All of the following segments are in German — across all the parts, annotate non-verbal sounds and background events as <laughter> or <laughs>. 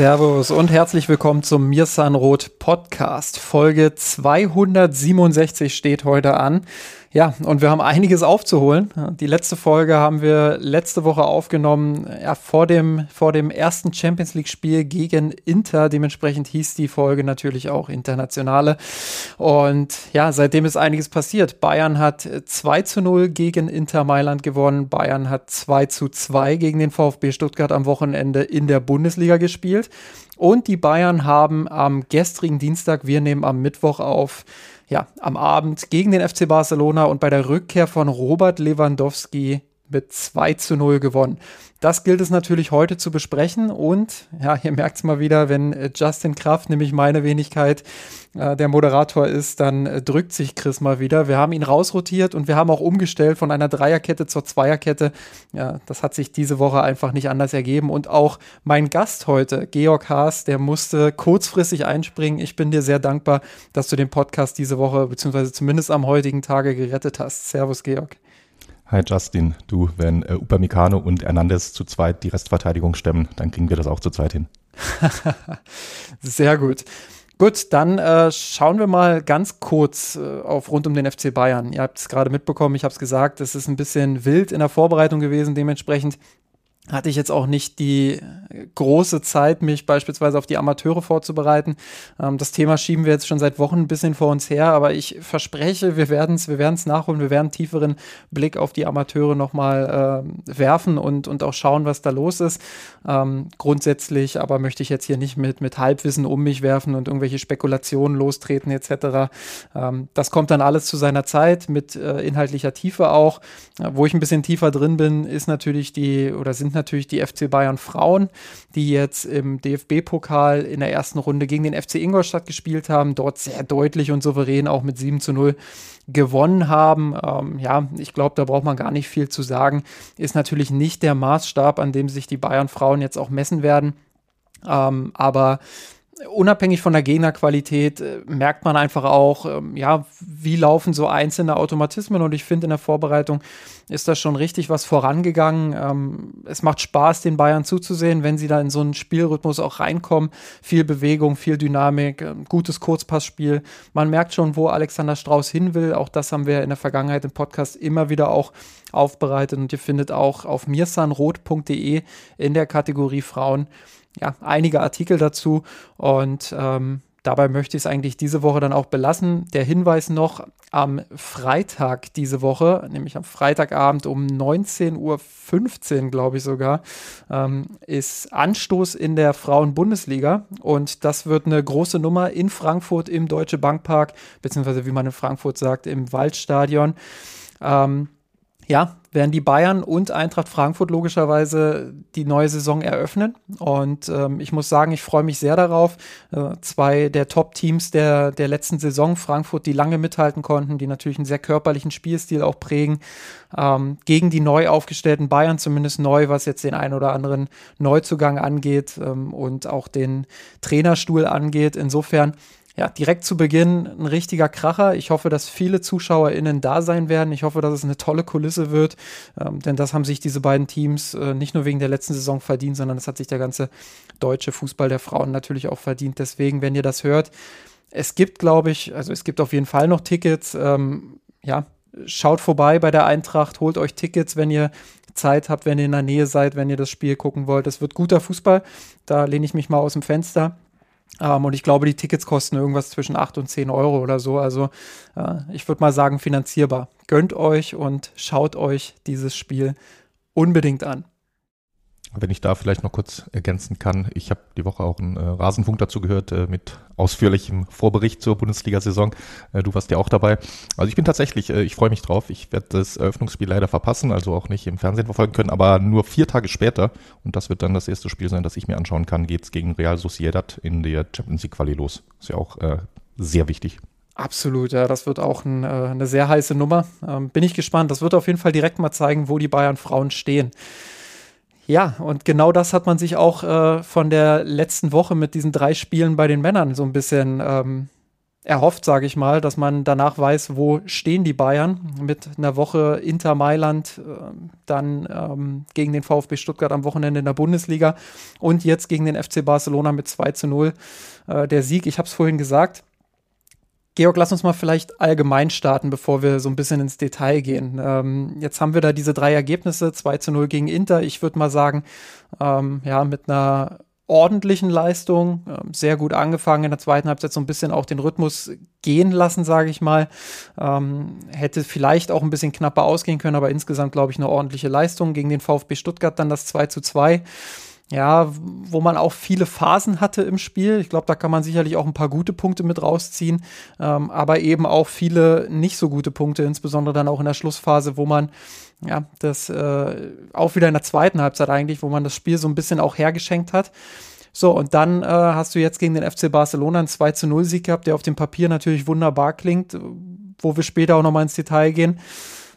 Servus und herzlich willkommen zum Mirsan Roth Podcast. Folge 267 steht heute an. Ja, und wir haben einiges aufzuholen. Die letzte Folge haben wir letzte Woche aufgenommen, ja, vor dem, vor dem ersten Champions League Spiel gegen Inter. Dementsprechend hieß die Folge natürlich auch Internationale. Und ja, seitdem ist einiges passiert. Bayern hat 2 zu 0 gegen Inter Mailand gewonnen. Bayern hat 2 zu 2 gegen den VfB Stuttgart am Wochenende in der Bundesliga gespielt. Und die Bayern haben am gestrigen Dienstag, wir nehmen am Mittwoch auf, ja, am Abend gegen den FC Barcelona und bei der Rückkehr von Robert Lewandowski mit 2 zu 0 gewonnen. Das gilt es natürlich heute zu besprechen und ja, ihr merkt es mal wieder, wenn äh, Justin Kraft, nämlich meine Wenigkeit, äh, der Moderator ist, dann äh, drückt sich Chris mal wieder. Wir haben ihn rausrotiert und wir haben auch umgestellt von einer Dreierkette zur Zweierkette. Ja, das hat sich diese Woche einfach nicht anders ergeben und auch mein Gast heute, Georg Haas, der musste kurzfristig einspringen. Ich bin dir sehr dankbar, dass du den Podcast diese Woche beziehungsweise zumindest am heutigen Tage gerettet hast. Servus, Georg. Hi Justin, du, wenn äh, Upamecano und Hernandez zu zweit die Restverteidigung stemmen, dann kriegen wir das auch zu zweit hin. <laughs> Sehr gut. Gut, dann äh, schauen wir mal ganz kurz äh, auf rund um den FC Bayern. Ihr habt es gerade mitbekommen, ich habe es gesagt, es ist ein bisschen wild in der Vorbereitung gewesen. Dementsprechend hatte ich jetzt auch nicht die große Zeit, mich beispielsweise auf die Amateure vorzubereiten. Ähm, das Thema schieben wir jetzt schon seit Wochen ein bisschen vor uns her, aber ich verspreche, wir werden es wir werden's nachholen, wir werden einen tieferen Blick auf die Amateure nochmal äh, werfen und, und auch schauen, was da los ist. Ähm, grundsätzlich aber möchte ich jetzt hier nicht mit, mit Halbwissen um mich werfen und irgendwelche Spekulationen lostreten etc. Ähm, das kommt dann alles zu seiner Zeit mit äh, inhaltlicher Tiefe auch. Äh, wo ich ein bisschen tiefer drin bin, ist natürlich die oder sind natürlich die FC Bayern Frauen, die jetzt im DFB-Pokal in der ersten Runde gegen den FC Ingolstadt gespielt haben, dort sehr deutlich und souverän auch mit 7 zu 0 gewonnen haben. Ähm, ja, ich glaube, da braucht man gar nicht viel zu sagen. Ist natürlich nicht der Maßstab, an dem sich die Bayern Frauen jetzt auch messen werden. Ähm, aber unabhängig von der Gegnerqualität äh, merkt man einfach auch, ähm, ja, wie laufen so einzelne Automatismen und ich finde in der Vorbereitung ist da schon richtig was vorangegangen. Ähm, es macht Spaß, den Bayern zuzusehen, wenn sie da in so einen Spielrhythmus auch reinkommen. Viel Bewegung, viel Dynamik, äh, gutes Kurzpassspiel. Man merkt schon, wo Alexander Strauß hin will. Auch das haben wir in der Vergangenheit im Podcast immer wieder auch aufbereitet und ihr findet auch auf mirsanrot.de in der Kategorie Frauen ja, einige Artikel dazu und ähm, dabei möchte ich es eigentlich diese Woche dann auch belassen. Der Hinweis noch, am Freitag diese Woche, nämlich am Freitagabend um 19.15 Uhr, glaube ich sogar, ähm, ist Anstoß in der Frauen-Bundesliga. Und das wird eine große Nummer in Frankfurt im Deutsche Bankpark, beziehungsweise wie man in Frankfurt sagt, im Waldstadion. Ähm, ja, werden die Bayern und Eintracht Frankfurt logischerweise die neue Saison eröffnen. Und ähm, ich muss sagen, ich freue mich sehr darauf. Äh, zwei der Top-Teams der, der letzten Saison, Frankfurt, die lange mithalten konnten, die natürlich einen sehr körperlichen Spielstil auch prägen, ähm, gegen die neu aufgestellten Bayern, zumindest neu, was jetzt den ein oder anderen Neuzugang angeht ähm, und auch den Trainerstuhl angeht. Insofern ja, direkt zu Beginn ein richtiger Kracher. Ich hoffe, dass viele ZuschauerInnen da sein werden. Ich hoffe, dass es eine tolle Kulisse wird, ähm, denn das haben sich diese beiden Teams äh, nicht nur wegen der letzten Saison verdient, sondern das hat sich der ganze deutsche Fußball der Frauen natürlich auch verdient. Deswegen, wenn ihr das hört, es gibt, glaube ich, also es gibt auf jeden Fall noch Tickets. Ähm, ja, schaut vorbei bei der Eintracht, holt euch Tickets, wenn ihr Zeit habt, wenn ihr in der Nähe seid, wenn ihr das Spiel gucken wollt. Es wird guter Fußball. Da lehne ich mich mal aus dem Fenster. Ähm, und ich glaube, die Tickets kosten irgendwas zwischen 8 und 10 Euro oder so. Also äh, ich würde mal sagen, finanzierbar. Gönnt euch und schaut euch dieses Spiel unbedingt an. Wenn ich da vielleicht noch kurz ergänzen kann, ich habe die Woche auch einen äh, Rasenfunk dazu gehört äh, mit ausführlichem Vorbericht zur Bundesliga-Saison. Äh, du warst ja auch dabei. Also ich bin tatsächlich, äh, ich freue mich drauf. Ich werde das Eröffnungsspiel leider verpassen, also auch nicht im Fernsehen verfolgen können, aber nur vier Tage später, und das wird dann das erste Spiel sein, das ich mir anschauen kann, geht es gegen Real Sociedad in der Champions League Quali los. Ist ja auch äh, sehr wichtig. Absolut, ja, das wird auch ein, äh, eine sehr heiße Nummer. Ähm, bin ich gespannt. Das wird auf jeden Fall direkt mal zeigen, wo die Bayern Frauen stehen. Ja, und genau das hat man sich auch äh, von der letzten Woche mit diesen drei Spielen bei den Männern so ein bisschen ähm, erhofft, sage ich mal, dass man danach weiß, wo stehen die Bayern mit einer Woche Inter Mailand, äh, dann ähm, gegen den VfB Stuttgart am Wochenende in der Bundesliga und jetzt gegen den FC Barcelona mit 2 zu 0. Äh, der Sieg, ich habe es vorhin gesagt, Georg, lass uns mal vielleicht allgemein starten, bevor wir so ein bisschen ins Detail gehen. Ähm, jetzt haben wir da diese drei Ergebnisse, 2 zu 0 gegen Inter. Ich würde mal sagen, ähm, ja, mit einer ordentlichen Leistung, ähm, sehr gut angefangen in der zweiten Halbzeit so ein bisschen auch den Rhythmus gehen lassen, sage ich mal. Ähm, hätte vielleicht auch ein bisschen knapper ausgehen können, aber insgesamt glaube ich eine ordentliche Leistung gegen den VfB Stuttgart dann das 2 zu 2 ja, wo man auch viele Phasen hatte im Spiel. Ich glaube, da kann man sicherlich auch ein paar gute Punkte mit rausziehen, ähm, aber eben auch viele nicht so gute Punkte, insbesondere dann auch in der Schlussphase, wo man ja, das äh, auch wieder in der zweiten Halbzeit eigentlich, wo man das Spiel so ein bisschen auch hergeschenkt hat. So, und dann äh, hast du jetzt gegen den FC Barcelona einen 2 zu 0 Sieg gehabt, der auf dem Papier natürlich wunderbar klingt, wo wir später auch nochmal ins Detail gehen,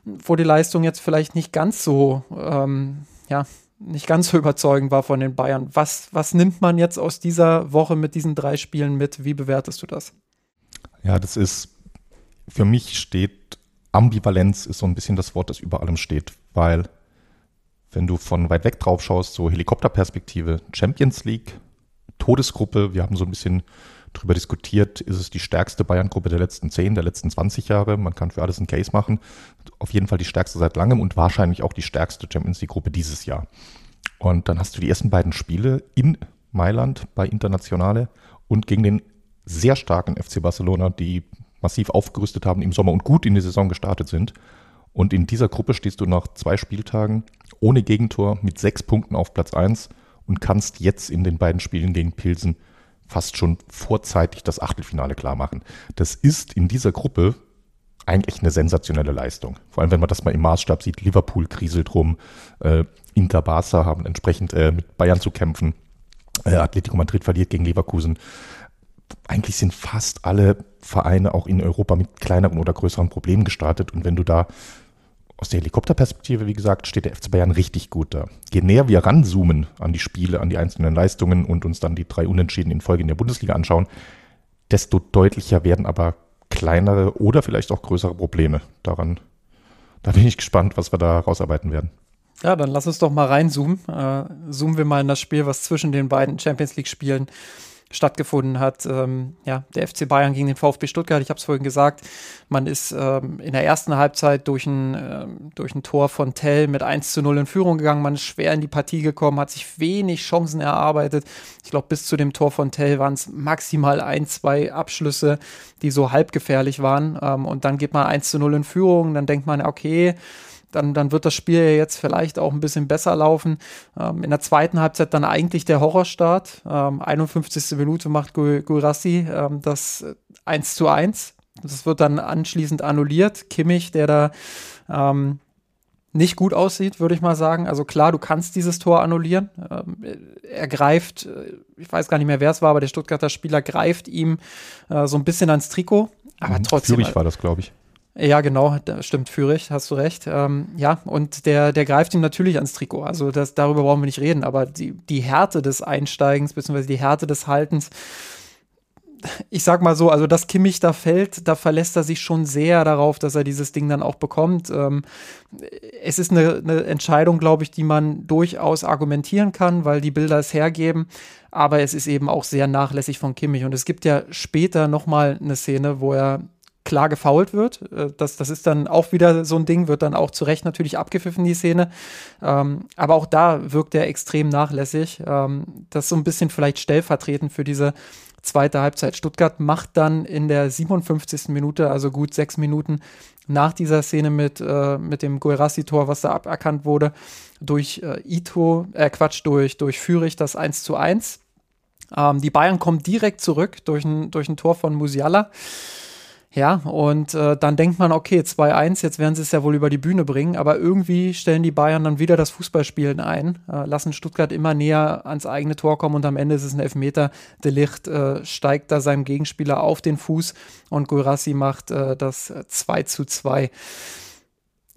wo die Leistung jetzt vielleicht nicht ganz so, ähm, ja, nicht ganz so <laughs> überzeugend war von den Bayern. Was, was nimmt man jetzt aus dieser Woche mit diesen drei Spielen mit? Wie bewertest du das? Ja, das ist, für mich steht, Ambivalenz ist so ein bisschen das Wort, das über allem steht, weil wenn du von weit weg drauf schaust, so Helikopterperspektive, Champions League, Todesgruppe, wir haben so ein bisschen drüber diskutiert, ist es die stärkste Bayern-Gruppe der letzten 10, der letzten 20 Jahre. Man kann für alles einen Case machen. Auf jeden Fall die stärkste seit langem und wahrscheinlich auch die stärkste Champions League-Gruppe dieses Jahr. Und dann hast du die ersten beiden Spiele in Mailand bei Internationale und gegen den sehr starken FC Barcelona, die massiv aufgerüstet haben im Sommer und gut in die Saison gestartet sind. Und in dieser Gruppe stehst du nach zwei Spieltagen ohne Gegentor mit sechs Punkten auf Platz 1 und kannst jetzt in den beiden Spielen gegen Pilsen fast schon vorzeitig das Achtelfinale klar machen. Das ist in dieser Gruppe eigentlich eine sensationelle Leistung. Vor allem, wenn man das mal im Maßstab sieht, Liverpool kriselt rum, äh, Inter Barca haben entsprechend äh, mit Bayern zu kämpfen, äh, Atletico Madrid verliert gegen Leverkusen. Eigentlich sind fast alle Vereine auch in Europa mit kleineren oder größeren Problemen gestartet. Und wenn du da aus der Helikopterperspektive, wie gesagt, steht der FC Bayern richtig gut da. Je näher wir ranzoomen an die Spiele, an die einzelnen Leistungen und uns dann die drei Unentschieden in Folge in der Bundesliga anschauen, desto deutlicher werden aber kleinere oder vielleicht auch größere Probleme. Daran, da bin ich gespannt, was wir da rausarbeiten werden. Ja, dann lass uns doch mal reinzoomen. Äh, zoomen wir mal in das Spiel, was zwischen den beiden Champions League-Spielen stattgefunden hat. Ähm, ja, der FC Bayern gegen den VfB Stuttgart. Ich habe es vorhin gesagt, man ist ähm, in der ersten Halbzeit durch ein, ähm, durch ein Tor von Tell mit 1 zu 0 in Führung gegangen. Man ist schwer in die Partie gekommen, hat sich wenig Chancen erarbeitet. Ich glaube, bis zu dem Tor von Tell waren es maximal ein, zwei Abschlüsse, die so halbgefährlich waren. Ähm, und dann geht man 1 zu 0 in Führung. Dann denkt man, okay, dann, dann wird das Spiel jetzt vielleicht auch ein bisschen besser laufen. Ähm, in der zweiten Halbzeit dann eigentlich der Horrorstart. Ähm, 51. Minute macht Gurassi ähm, das 1 zu 1. Das wird dann anschließend annulliert. Kimmich, der da ähm, nicht gut aussieht, würde ich mal sagen. Also klar, du kannst dieses Tor annullieren. Ähm, er greift, äh, ich weiß gar nicht mehr, wer es war, aber der Stuttgarter Spieler greift ihm äh, so ein bisschen ans Trikot. Aber mhm, trotzdem. Führig war das, glaube ich. Ja, genau, stimmt, Führig, hast du recht. Ähm, ja, und der, der greift ihm natürlich ans Trikot. Also das, darüber brauchen wir nicht reden, aber die, die Härte des Einsteigens, beziehungsweise die Härte des Haltens, ich sag mal so, also dass Kimmich da fällt, da verlässt er sich schon sehr darauf, dass er dieses Ding dann auch bekommt. Ähm, es ist eine, eine Entscheidung, glaube ich, die man durchaus argumentieren kann, weil die Bilder es hergeben. Aber es ist eben auch sehr nachlässig von Kimmich. Und es gibt ja später noch mal eine Szene, wo er klar gefault wird. Äh, das, das ist dann auch wieder so ein Ding, wird dann auch zu Recht natürlich abgepfiffen, die Szene. Ähm, aber auch da wirkt er extrem nachlässig. Ähm, das ist so ein bisschen vielleicht stellvertretend für diese zweite Halbzeit. Stuttgart macht dann in der 57. Minute, also gut sechs Minuten nach dieser Szene mit, äh, mit dem Guerassi-Tor, was da aberkannt wurde, durch äh, Ito, äh, Quatsch, durch, durch Fürich das 1 zu 1. Ähm, die Bayern kommen direkt zurück durch ein, durch ein Tor von Musiala. Ja, und äh, dann denkt man, okay, 2-1, jetzt werden sie es ja wohl über die Bühne bringen, aber irgendwie stellen die Bayern dann wieder das Fußballspielen ein, äh, lassen Stuttgart immer näher ans eigene Tor kommen und am Ende ist es ein Elfmeter. De Licht äh, steigt da seinem Gegenspieler auf den Fuß und Guirassi macht äh, das 2 zu 2.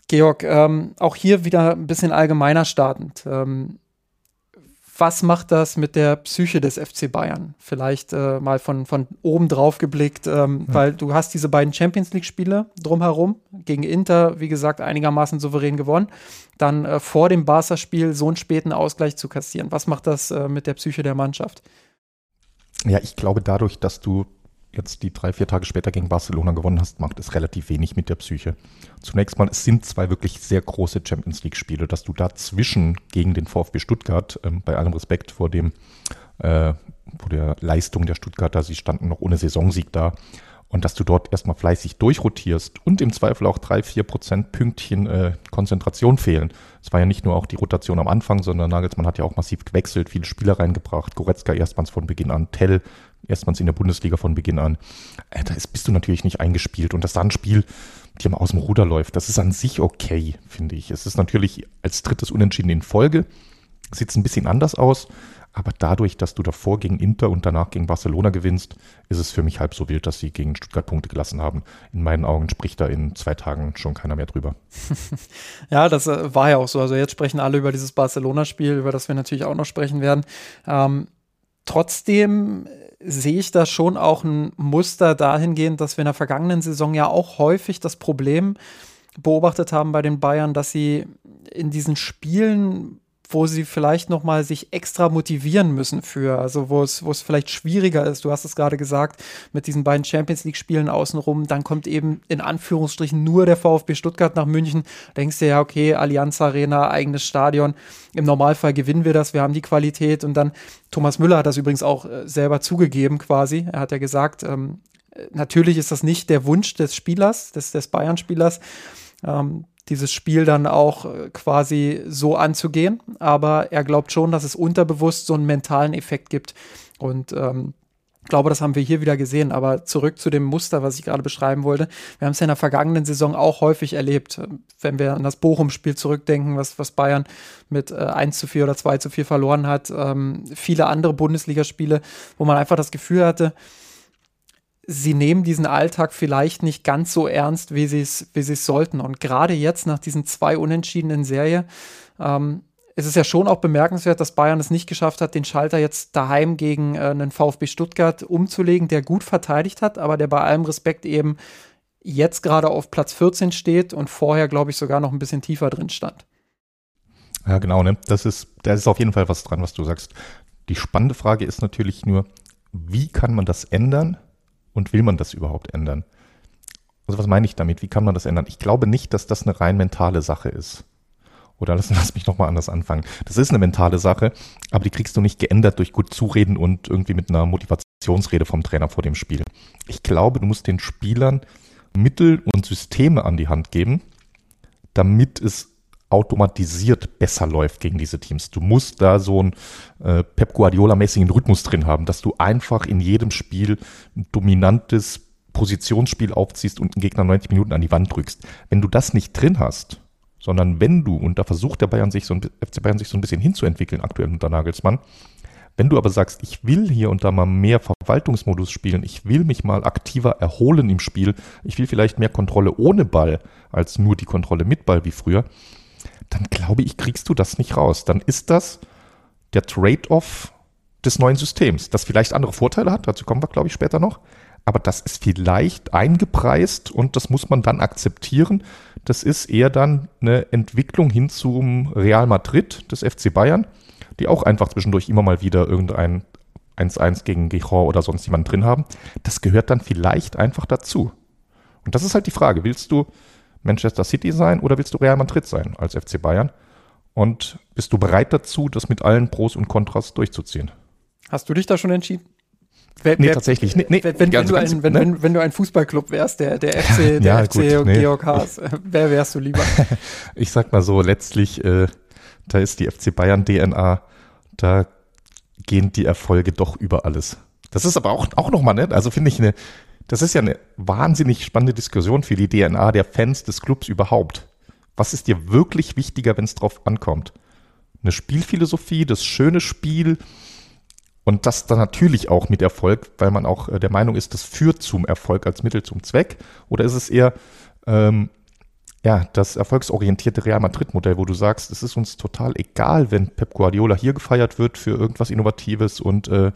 Georg, ähm, auch hier wieder ein bisschen allgemeiner startend. Ähm, was macht das mit der Psyche des FC Bayern? Vielleicht äh, mal von, von oben drauf geblickt, ähm, ja. weil du hast diese beiden Champions League-Spiele drumherum, gegen Inter, wie gesagt, einigermaßen souverän gewonnen. Dann äh, vor dem Barca-Spiel so einen späten Ausgleich zu kassieren. Was macht das äh, mit der Psyche der Mannschaft? Ja, ich glaube, dadurch, dass du jetzt die drei, vier Tage später gegen Barcelona gewonnen hast, macht es relativ wenig mit der Psyche. Zunächst mal, es sind zwei wirklich sehr große Champions League-Spiele, dass du dazwischen gegen den VfB Stuttgart, ähm, bei allem Respekt vor dem, äh, vor der Leistung der Stuttgarter, sie standen noch ohne Saisonsieg da, und dass du dort erstmal fleißig durchrotierst und im Zweifel auch drei, vier Prozent Pünktchen äh, Konzentration fehlen. Es war ja nicht nur auch die Rotation am Anfang, sondern Nagelsmann hat ja auch massiv gewechselt, viele Spieler reingebracht. Goretzka erstmals von Beginn an, Tell erstmals in der Bundesliga von Beginn an. Äh, da ist, bist du natürlich nicht eingespielt. Und dass da ein Spiel die aus dem Ruder läuft, das ist an sich okay, finde ich. Es ist natürlich als drittes Unentschieden in Folge, sieht es ein bisschen anders aus. Aber dadurch, dass du davor gegen Inter und danach gegen Barcelona gewinnst, ist es für mich halb so wild, dass sie gegen Stuttgart Punkte gelassen haben. In meinen Augen spricht da in zwei Tagen schon keiner mehr drüber. <laughs> ja, das äh, war ja auch so. Also jetzt sprechen alle über dieses Barcelona-Spiel, über das wir natürlich auch noch sprechen werden. Ähm, trotzdem sehe ich da schon auch ein Muster dahingehend, dass wir in der vergangenen Saison ja auch häufig das Problem beobachtet haben bei den Bayern, dass sie in diesen Spielen wo sie vielleicht noch mal sich extra motivieren müssen für, also wo es, wo es vielleicht schwieriger ist. Du hast es gerade gesagt, mit diesen beiden Champions League Spielen außenrum, dann kommt eben in Anführungsstrichen nur der VfB Stuttgart nach München. Denkst dir ja, okay, Allianz Arena, eigenes Stadion. Im Normalfall gewinnen wir das, wir haben die Qualität und dann Thomas Müller hat das übrigens auch äh, selber zugegeben quasi. Er hat ja gesagt, ähm, natürlich ist das nicht der Wunsch des Spielers, des, des Bayern-Spielers. Ähm, dieses Spiel dann auch äh, quasi so anzugehen. Aber er glaubt schon, dass es unterbewusst so einen mentalen Effekt gibt. Und ähm, ich glaube, das haben wir hier wieder gesehen. Aber zurück zu dem Muster, was ich gerade beschreiben wollte. Wir haben es ja in der vergangenen Saison auch häufig erlebt. Wenn wir an das Bochum-Spiel zurückdenken, was, was Bayern mit äh, 1 zu 4 oder 2 zu 4 verloren hat. Ähm, viele andere Bundesligaspiele, wo man einfach das Gefühl hatte, sie nehmen diesen Alltag vielleicht nicht ganz so ernst, wie sie es wie sollten. Und gerade jetzt nach diesen zwei Unentschiedenen Serie ähm, ist es ja schon auch bemerkenswert, dass Bayern es nicht geschafft hat, den Schalter jetzt daheim gegen äh, einen VfB Stuttgart umzulegen, der gut verteidigt hat, aber der bei allem Respekt eben jetzt gerade auf Platz 14 steht und vorher, glaube ich, sogar noch ein bisschen tiefer drin stand. Ja, genau, ne? Das ist, da ist auf jeden Fall was dran, was du sagst. Die spannende Frage ist natürlich nur, wie kann man das ändern, und will man das überhaupt ändern? Also was meine ich damit? Wie kann man das ändern? Ich glaube nicht, dass das eine rein mentale Sache ist. Oder lass, <laughs> lass mich nochmal anders anfangen. Das ist eine mentale Sache, aber die kriegst du nicht geändert durch gut Zureden und irgendwie mit einer Motivationsrede vom Trainer vor dem Spiel. Ich glaube, du musst den Spielern Mittel und Systeme an die Hand geben, damit es automatisiert besser läuft gegen diese Teams. Du musst da so einen äh, Pep Guardiola-mäßigen Rhythmus drin haben, dass du einfach in jedem Spiel ein dominantes Positionsspiel aufziehst und einen Gegner 90 Minuten an die Wand drückst. Wenn du das nicht drin hast, sondern wenn du, und da versucht der Bayern sich so ein, FC Bayern sich so ein bisschen hinzuentwickeln, aktuell unter Nagelsmann, wenn du aber sagst, ich will hier und da mal mehr Verwaltungsmodus spielen, ich will mich mal aktiver erholen im Spiel, ich will vielleicht mehr Kontrolle ohne Ball als nur die Kontrolle mit Ball wie früher, dann glaube ich, kriegst du das nicht raus. Dann ist das der Trade-off des neuen Systems, das vielleicht andere Vorteile hat, dazu kommen wir, glaube ich, später noch, aber das ist vielleicht eingepreist und das muss man dann akzeptieren. Das ist eher dann eine Entwicklung hin zum Real Madrid des FC Bayern, die auch einfach zwischendurch immer mal wieder irgendein 1-1 gegen Gijon oder sonst jemand drin haben. Das gehört dann vielleicht einfach dazu. Und das ist halt die Frage, willst du Manchester City sein oder willst du Real Madrid sein als FC Bayern? Und bist du bereit dazu, das mit allen Pros und Kontras durchzuziehen? Hast du dich da schon entschieden? Wer, nee, wer, tatsächlich. Nee, nee, wenn, wenn, ganz, du ein, wenn, ne? wenn, wenn, du ein Fußballclub wärst, der, der <laughs> FC, der ja, FC gut, nee. Georg Haas, wer wärst du lieber? <laughs> ich sag mal so, letztlich, äh, da ist die FC Bayern DNA, da gehen die Erfolge doch über alles. Das ist aber auch, auch nochmal, ne? Also finde ich eine, das ist ja eine wahnsinnig spannende Diskussion für die DNA der Fans des Clubs überhaupt. Was ist dir wirklich wichtiger, wenn es drauf ankommt? Eine Spielphilosophie, das schöne Spiel, und das dann natürlich auch mit Erfolg, weil man auch äh, der Meinung ist, das führt zum Erfolg als Mittel zum Zweck? Oder ist es eher ähm, ja, das erfolgsorientierte Real Madrid-Modell, wo du sagst, es ist uns total egal, wenn Pep Guardiola hier gefeiert wird für irgendwas Innovatives und äh,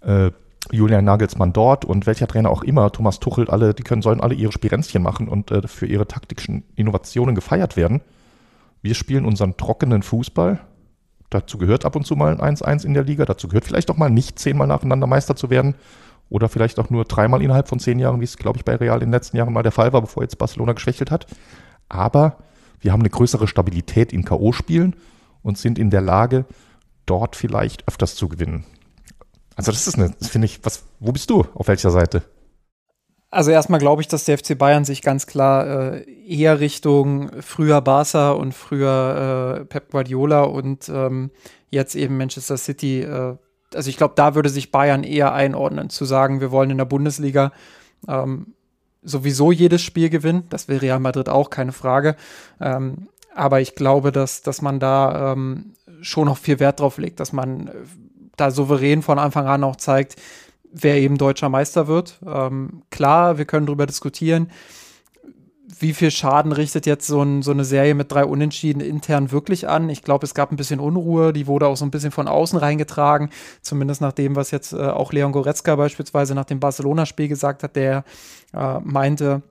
äh, Julian Nagelsmann dort und welcher Trainer auch immer, Thomas Tuchel, alle, die können, sollen alle ihre Spirenzchen machen und äh, für ihre taktischen Innovationen gefeiert werden. Wir spielen unseren trockenen Fußball Dazu gehört ab und zu mal ein 1-1 in der Liga. Dazu gehört vielleicht auch mal nicht zehnmal nacheinander Meister zu werden. Oder vielleicht auch nur dreimal innerhalb von zehn Jahren, wie es, glaube ich, bei Real in den letzten Jahren mal der Fall war, bevor jetzt Barcelona geschwächelt hat. Aber wir haben eine größere Stabilität in K.O.-Spielen und sind in der Lage, dort vielleicht öfters zu gewinnen. Also das ist eine, finde ich, was, wo bist du? Auf welcher Seite? Also erstmal glaube ich, dass der FC Bayern sich ganz klar äh, eher Richtung früher Barca und früher äh, Pep Guardiola und ähm, jetzt eben Manchester City. Äh, also ich glaube, da würde sich Bayern eher einordnen, zu sagen, wir wollen in der Bundesliga ähm, sowieso jedes Spiel gewinnen. Das will Real Madrid auch, keine Frage. Ähm, aber ich glaube, dass, dass man da ähm, schon noch viel Wert drauf legt, dass man äh, da souverän von Anfang an auch zeigt, wer eben deutscher Meister wird. Ähm, klar, wir können darüber diskutieren, wie viel Schaden richtet jetzt so, ein, so, eine Serie mit drei Unentschieden intern wirklich an. Ich glaube, es gab ein bisschen Unruhe, die wurde auch so ein bisschen von außen reingetragen, zumindest nach dem, was jetzt äh, auch Leon Goretzka beispielsweise nach dem Barcelona-Spiel gesagt hat, der äh, meinte,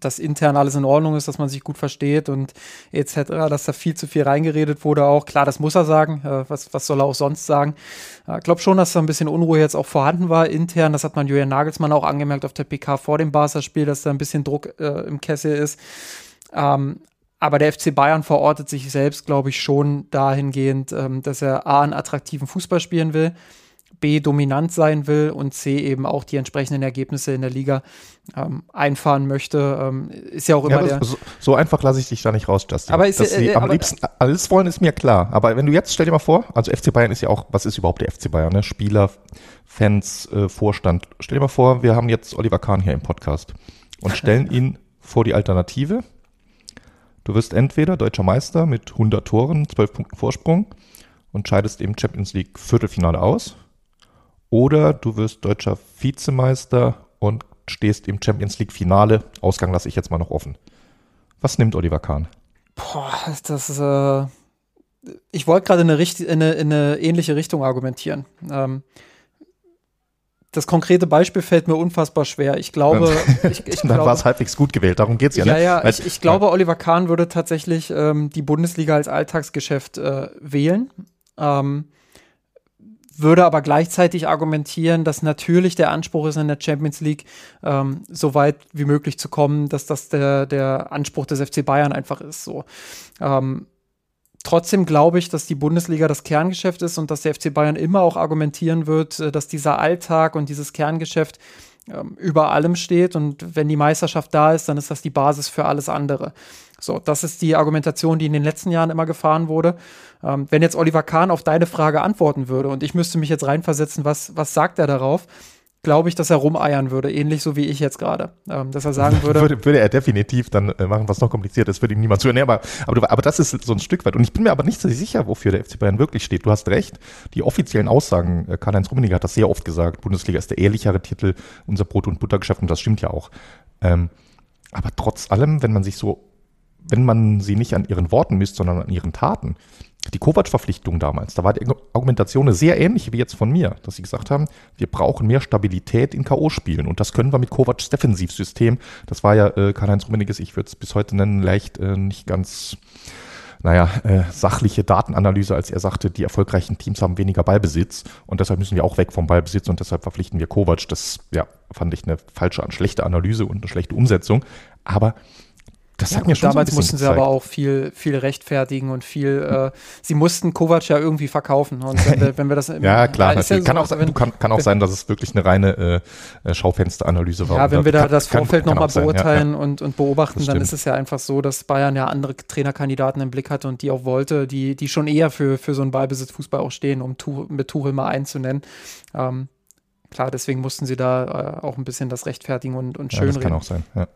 dass intern alles in Ordnung ist, dass man sich gut versteht und etc., dass da viel zu viel reingeredet wurde auch. Klar, das muss er sagen. Äh, was, was soll er auch sonst sagen? Ich glaube schon, dass da ein bisschen Unruhe jetzt auch vorhanden war intern. Das hat man Julian Nagelsmann auch angemerkt auf der PK vor dem Barca-Spiel, dass da ein bisschen Druck äh, im Kessel ist. Ähm, aber der FC Bayern verortet sich selbst, glaube ich, schon dahingehend, ähm, dass er A, einen attraktiven Fußball spielen will, B dominant sein will und C eben auch die entsprechenden Ergebnisse in der Liga ähm, einfahren möchte, ähm, ist ja auch immer ja, der. So, so, einfach lasse ich dich da nicht raus, Justin. Aber ist, Dass äh, sie am liebsten alles wollen, ist mir klar. Aber wenn du jetzt, stell dir mal vor, also FC Bayern ist ja auch, was ist überhaupt der FC Bayern? Ne? Spieler, Fans, äh, Vorstand. Stell dir mal vor, wir haben jetzt Oliver Kahn hier im Podcast und <laughs> stellen ihn vor die Alternative. Du wirst entweder deutscher Meister mit 100 Toren, 12 Punkten Vorsprung und scheidest im Champions League Viertelfinale aus oder du wirst deutscher Vizemeister und stehst im Champions League Finale. Ausgang lasse ich jetzt mal noch offen. Was nimmt Oliver Kahn? Boah, das ist, äh, ich wollte gerade in, in, eine, in eine ähnliche Richtung argumentieren. Ähm, das konkrete Beispiel fällt mir unfassbar schwer. Ich glaube, ich, ich <laughs> dann war es halbwegs gut gewählt. Darum geht es ja. Ja, ne? ja. Weil, ich, ich, glaube, ja. Oliver Kahn würde tatsächlich ähm, die Bundesliga als Alltagsgeschäft äh, wählen. Ähm, würde aber gleichzeitig argumentieren, dass natürlich der Anspruch ist, in der Champions League ähm, so weit wie möglich zu kommen, dass das der, der Anspruch des FC Bayern einfach ist. So. Ähm, trotzdem glaube ich, dass die Bundesliga das Kerngeschäft ist und dass der FC Bayern immer auch argumentieren wird, äh, dass dieser Alltag und dieses Kerngeschäft ähm, über allem steht und wenn die Meisterschaft da ist, dann ist das die Basis für alles andere. So, das ist die Argumentation, die in den letzten Jahren immer gefahren wurde. Ähm, wenn jetzt Oliver Kahn auf deine Frage antworten würde und ich müsste mich jetzt reinversetzen, was, was sagt er darauf? glaube ich, dass er rumeiern würde, ähnlich so wie ich jetzt gerade. Ähm, dass er sagen <laughs> würde, würde. Würde er definitiv dann äh, machen, was noch kompliziert ist, würde ihm niemand zuhören. Aber, aber, aber das ist so ein Stück weit. Und ich bin mir aber nicht so sicher, wofür der FC Bayern wirklich steht. Du hast recht. Die offiziellen Aussagen, äh, Karl-Heinz Rummenigge hat das sehr oft gesagt, Bundesliga ist der ehrlichere Titel, unser Brot- und Buttergeschäft, und das stimmt ja auch. Ähm, aber trotz allem, wenn man sich so, wenn man sie nicht an ihren Worten misst, sondern an ihren Taten, die Kovac-Verpflichtung damals, da war die Argumentation eine sehr ähnliche wie jetzt von mir, dass sie gesagt haben, wir brauchen mehr Stabilität in K.O.-Spielen und das können wir mit Kovacs Defensivsystem, das war ja äh, Karl-Heinz Rummeniges, ich würde es bis heute nennen, leicht äh, nicht ganz naja, äh, sachliche Datenanalyse, als er sagte, die erfolgreichen Teams haben weniger Ballbesitz und deshalb müssen wir auch weg vom Ballbesitz und deshalb verpflichten wir Kovac. Das ja, fand ich eine falsche, schlechte Analyse und eine schlechte Umsetzung. Aber das ja, hat mir schon Damals so mussten sie aber auch viel, viel rechtfertigen und viel, äh, sie mussten Kovac ja irgendwie verkaufen. Und wenn wir, wenn wir das <laughs> ja, klar, ja, ja kann, auch, wenn, kann, kann auch sein, dass es wirklich eine reine äh, Schaufensteranalyse war. Ja, wenn wir da kann, das Vorfeld nochmal beurteilen ja, Und, und beobachten, dann ist es ja einfach so, dass Bayern ja andere Trainerkandidaten im Blick hatte und die auch wollte, die, die schon eher für, für so einen Ballbesitzfußball auch stehen, um tu, mit Tuchel mal einzunennen. Ähm, klar, deswegen mussten sie da äh, auch ein bisschen das rechtfertigen und, und schön ja, das kann auch sein, ja.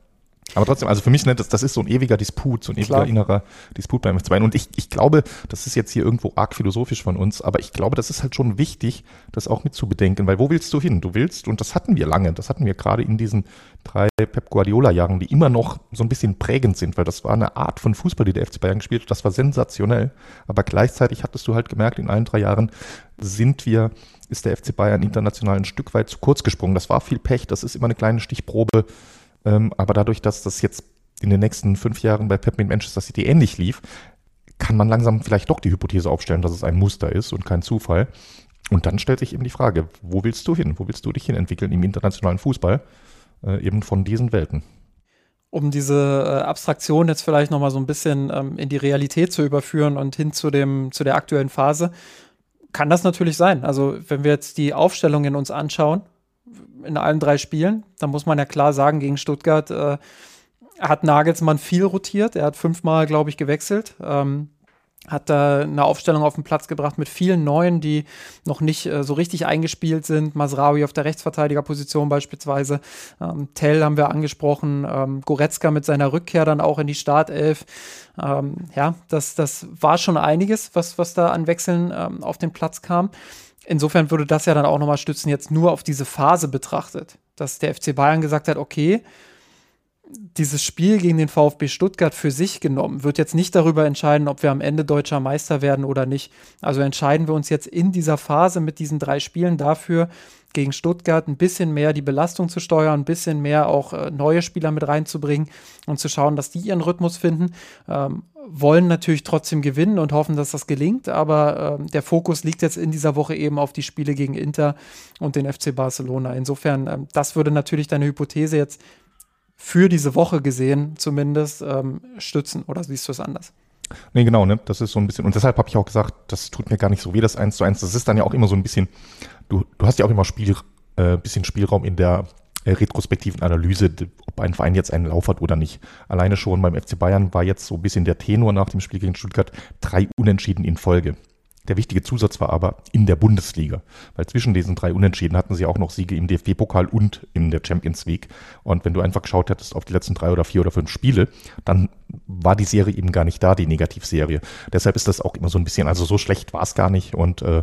Aber trotzdem, also für mich, ne, das, das ist so ein ewiger Disput, so ein ewiger Klar. innerer Disput beim F2. Und ich, ich glaube, das ist jetzt hier irgendwo arg philosophisch von uns, aber ich glaube, das ist halt schon wichtig, das auch mitzubedenken, weil wo willst du hin? Du willst, und das hatten wir lange, das hatten wir gerade in diesen drei Pep Guardiola-Jahren, die immer noch so ein bisschen prägend sind, weil das war eine Art von Fußball, die der FC Bayern gespielt hat, das war sensationell. Aber gleichzeitig hattest du halt gemerkt, in allen drei Jahren sind wir, ist der FC Bayern international ein Stück weit zu kurz gesprungen. Das war viel Pech, das ist immer eine kleine Stichprobe ähm, aber dadurch, dass das jetzt in den nächsten fünf Jahren bei Pep mit Manchester City ähnlich lief, kann man langsam vielleicht doch die Hypothese aufstellen, dass es ein Muster ist und kein Zufall. Und dann stellt sich eben die Frage, wo willst du hin? Wo willst du dich hin entwickeln im internationalen Fußball? Äh, eben von diesen Welten. Um diese äh, Abstraktion jetzt vielleicht nochmal so ein bisschen ähm, in die Realität zu überführen und hin zu, dem, zu der aktuellen Phase, kann das natürlich sein. Also wenn wir jetzt die Aufstellungen uns anschauen, in allen drei Spielen. Da muss man ja klar sagen, gegen Stuttgart äh, hat Nagelsmann viel rotiert. Er hat fünfmal, glaube ich, gewechselt. Ähm, hat da eine Aufstellung auf den Platz gebracht mit vielen Neuen, die noch nicht äh, so richtig eingespielt sind. Masraoui auf der Rechtsverteidigerposition beispielsweise. Ähm, Tell haben wir angesprochen. Ähm, Goretzka mit seiner Rückkehr dann auch in die Startelf. Ähm, ja, das, das war schon einiges, was, was da an Wechseln ähm, auf den Platz kam insofern würde das ja dann auch nochmal stützen, jetzt nur auf diese Phase betrachtet, dass der FC Bayern gesagt hat, okay, dieses Spiel gegen den VfB Stuttgart für sich genommen wird jetzt nicht darüber entscheiden, ob wir am Ende deutscher Meister werden oder nicht. Also entscheiden wir uns jetzt in dieser Phase mit diesen drei Spielen dafür, gegen Stuttgart ein bisschen mehr die Belastung zu steuern, ein bisschen mehr auch äh, neue Spieler mit reinzubringen und zu schauen, dass die ihren Rhythmus finden. Ähm, wollen natürlich trotzdem gewinnen und hoffen, dass das gelingt, aber äh, der Fokus liegt jetzt in dieser Woche eben auf die Spiele gegen Inter und den FC Barcelona. Insofern, äh, das würde natürlich deine Hypothese jetzt für diese Woche gesehen zumindest ähm, stützen. Oder siehst du es anders? Nee, genau, ne? Das ist so ein bisschen, und deshalb habe ich auch gesagt, das tut mir gar nicht so weh, das eins zu eins. Das ist dann ja auch immer so ein bisschen, du, du hast ja auch immer Spiel, äh, bisschen Spielraum in der retrospektiven Analyse, ob ein Verein jetzt einen Lauf hat oder nicht. Alleine schon beim FC Bayern war jetzt so ein bisschen der Tenor nach dem Spiel gegen Stuttgart drei Unentschieden in Folge. Der wichtige Zusatz war aber in der Bundesliga, weil zwischen diesen drei Unentschieden hatten sie auch noch Siege im DFB-Pokal und in der Champions League. Und wenn du einfach geschaut hättest auf die letzten drei oder vier oder fünf Spiele, dann war die Serie eben gar nicht da, die Negativserie. Deshalb ist das auch immer so ein bisschen, also so schlecht war es gar nicht und äh,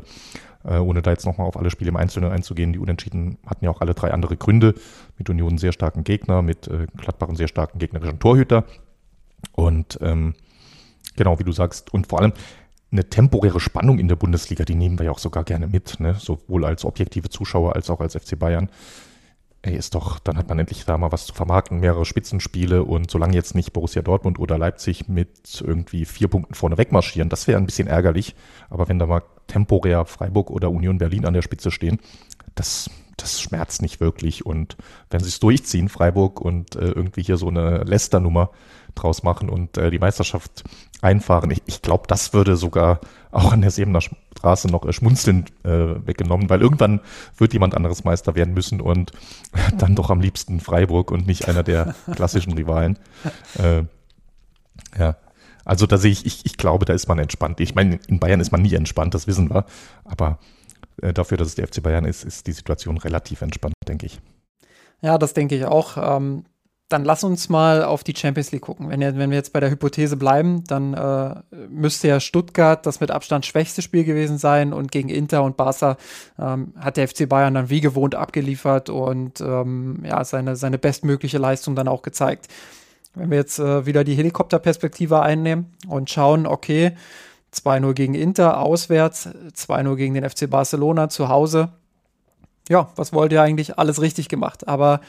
äh, ohne da jetzt nochmal auf alle Spiele im Einzelnen einzugehen, die Unentschieden hatten ja auch alle drei andere Gründe. Mit Union sehr starken Gegner, mit äh, Gladbach einen sehr starken gegnerischen Torhüter. Und ähm, genau, wie du sagst, und vor allem, eine temporäre Spannung in der Bundesliga, die nehmen wir ja auch sogar gerne mit, ne? sowohl als objektive Zuschauer als auch als FC Bayern. Ey, ist doch, dann hat man endlich da mal was zu vermarkten, mehrere Spitzenspiele und solange jetzt nicht Borussia Dortmund oder Leipzig mit irgendwie vier Punkten vorne wegmarschieren, das wäre ein bisschen ärgerlich. Aber wenn da mal temporär Freiburg oder Union Berlin an der Spitze stehen, das, das schmerzt nicht wirklich. Und wenn sie es durchziehen, Freiburg, und äh, irgendwie hier so eine Leicester-Nummer draus machen und äh, die Meisterschaft einfahren. Ich, ich glaube, das würde sogar auch an der Sebener Straße noch äh, schmunzelnd äh, weggenommen, weil irgendwann wird jemand anderes Meister werden müssen und <laughs> dann doch am liebsten Freiburg und nicht einer der <laughs> klassischen Rivalen. Äh, ja. Also da sehe ich, ich, ich glaube, da ist man entspannt. Ich meine, in Bayern ist man nie entspannt, das wissen wir. Aber äh, dafür, dass es der FC Bayern ist, ist die Situation relativ entspannt, denke ich. Ja, das denke ich auch. Ähm, dann lass uns mal auf die Champions League gucken. Wenn, wenn wir jetzt bei der Hypothese bleiben, dann äh, müsste ja Stuttgart das mit Abstand schwächste Spiel gewesen sein und gegen Inter und Barca ähm, hat der FC Bayern dann wie gewohnt abgeliefert und ähm, ja, seine, seine bestmögliche Leistung dann auch gezeigt. Wenn wir jetzt äh, wieder die Helikopterperspektive einnehmen und schauen, okay, 2-0 gegen Inter auswärts, 2-0 gegen den FC Barcelona zu Hause. Ja, was wollt ihr eigentlich? Alles richtig gemacht. Aber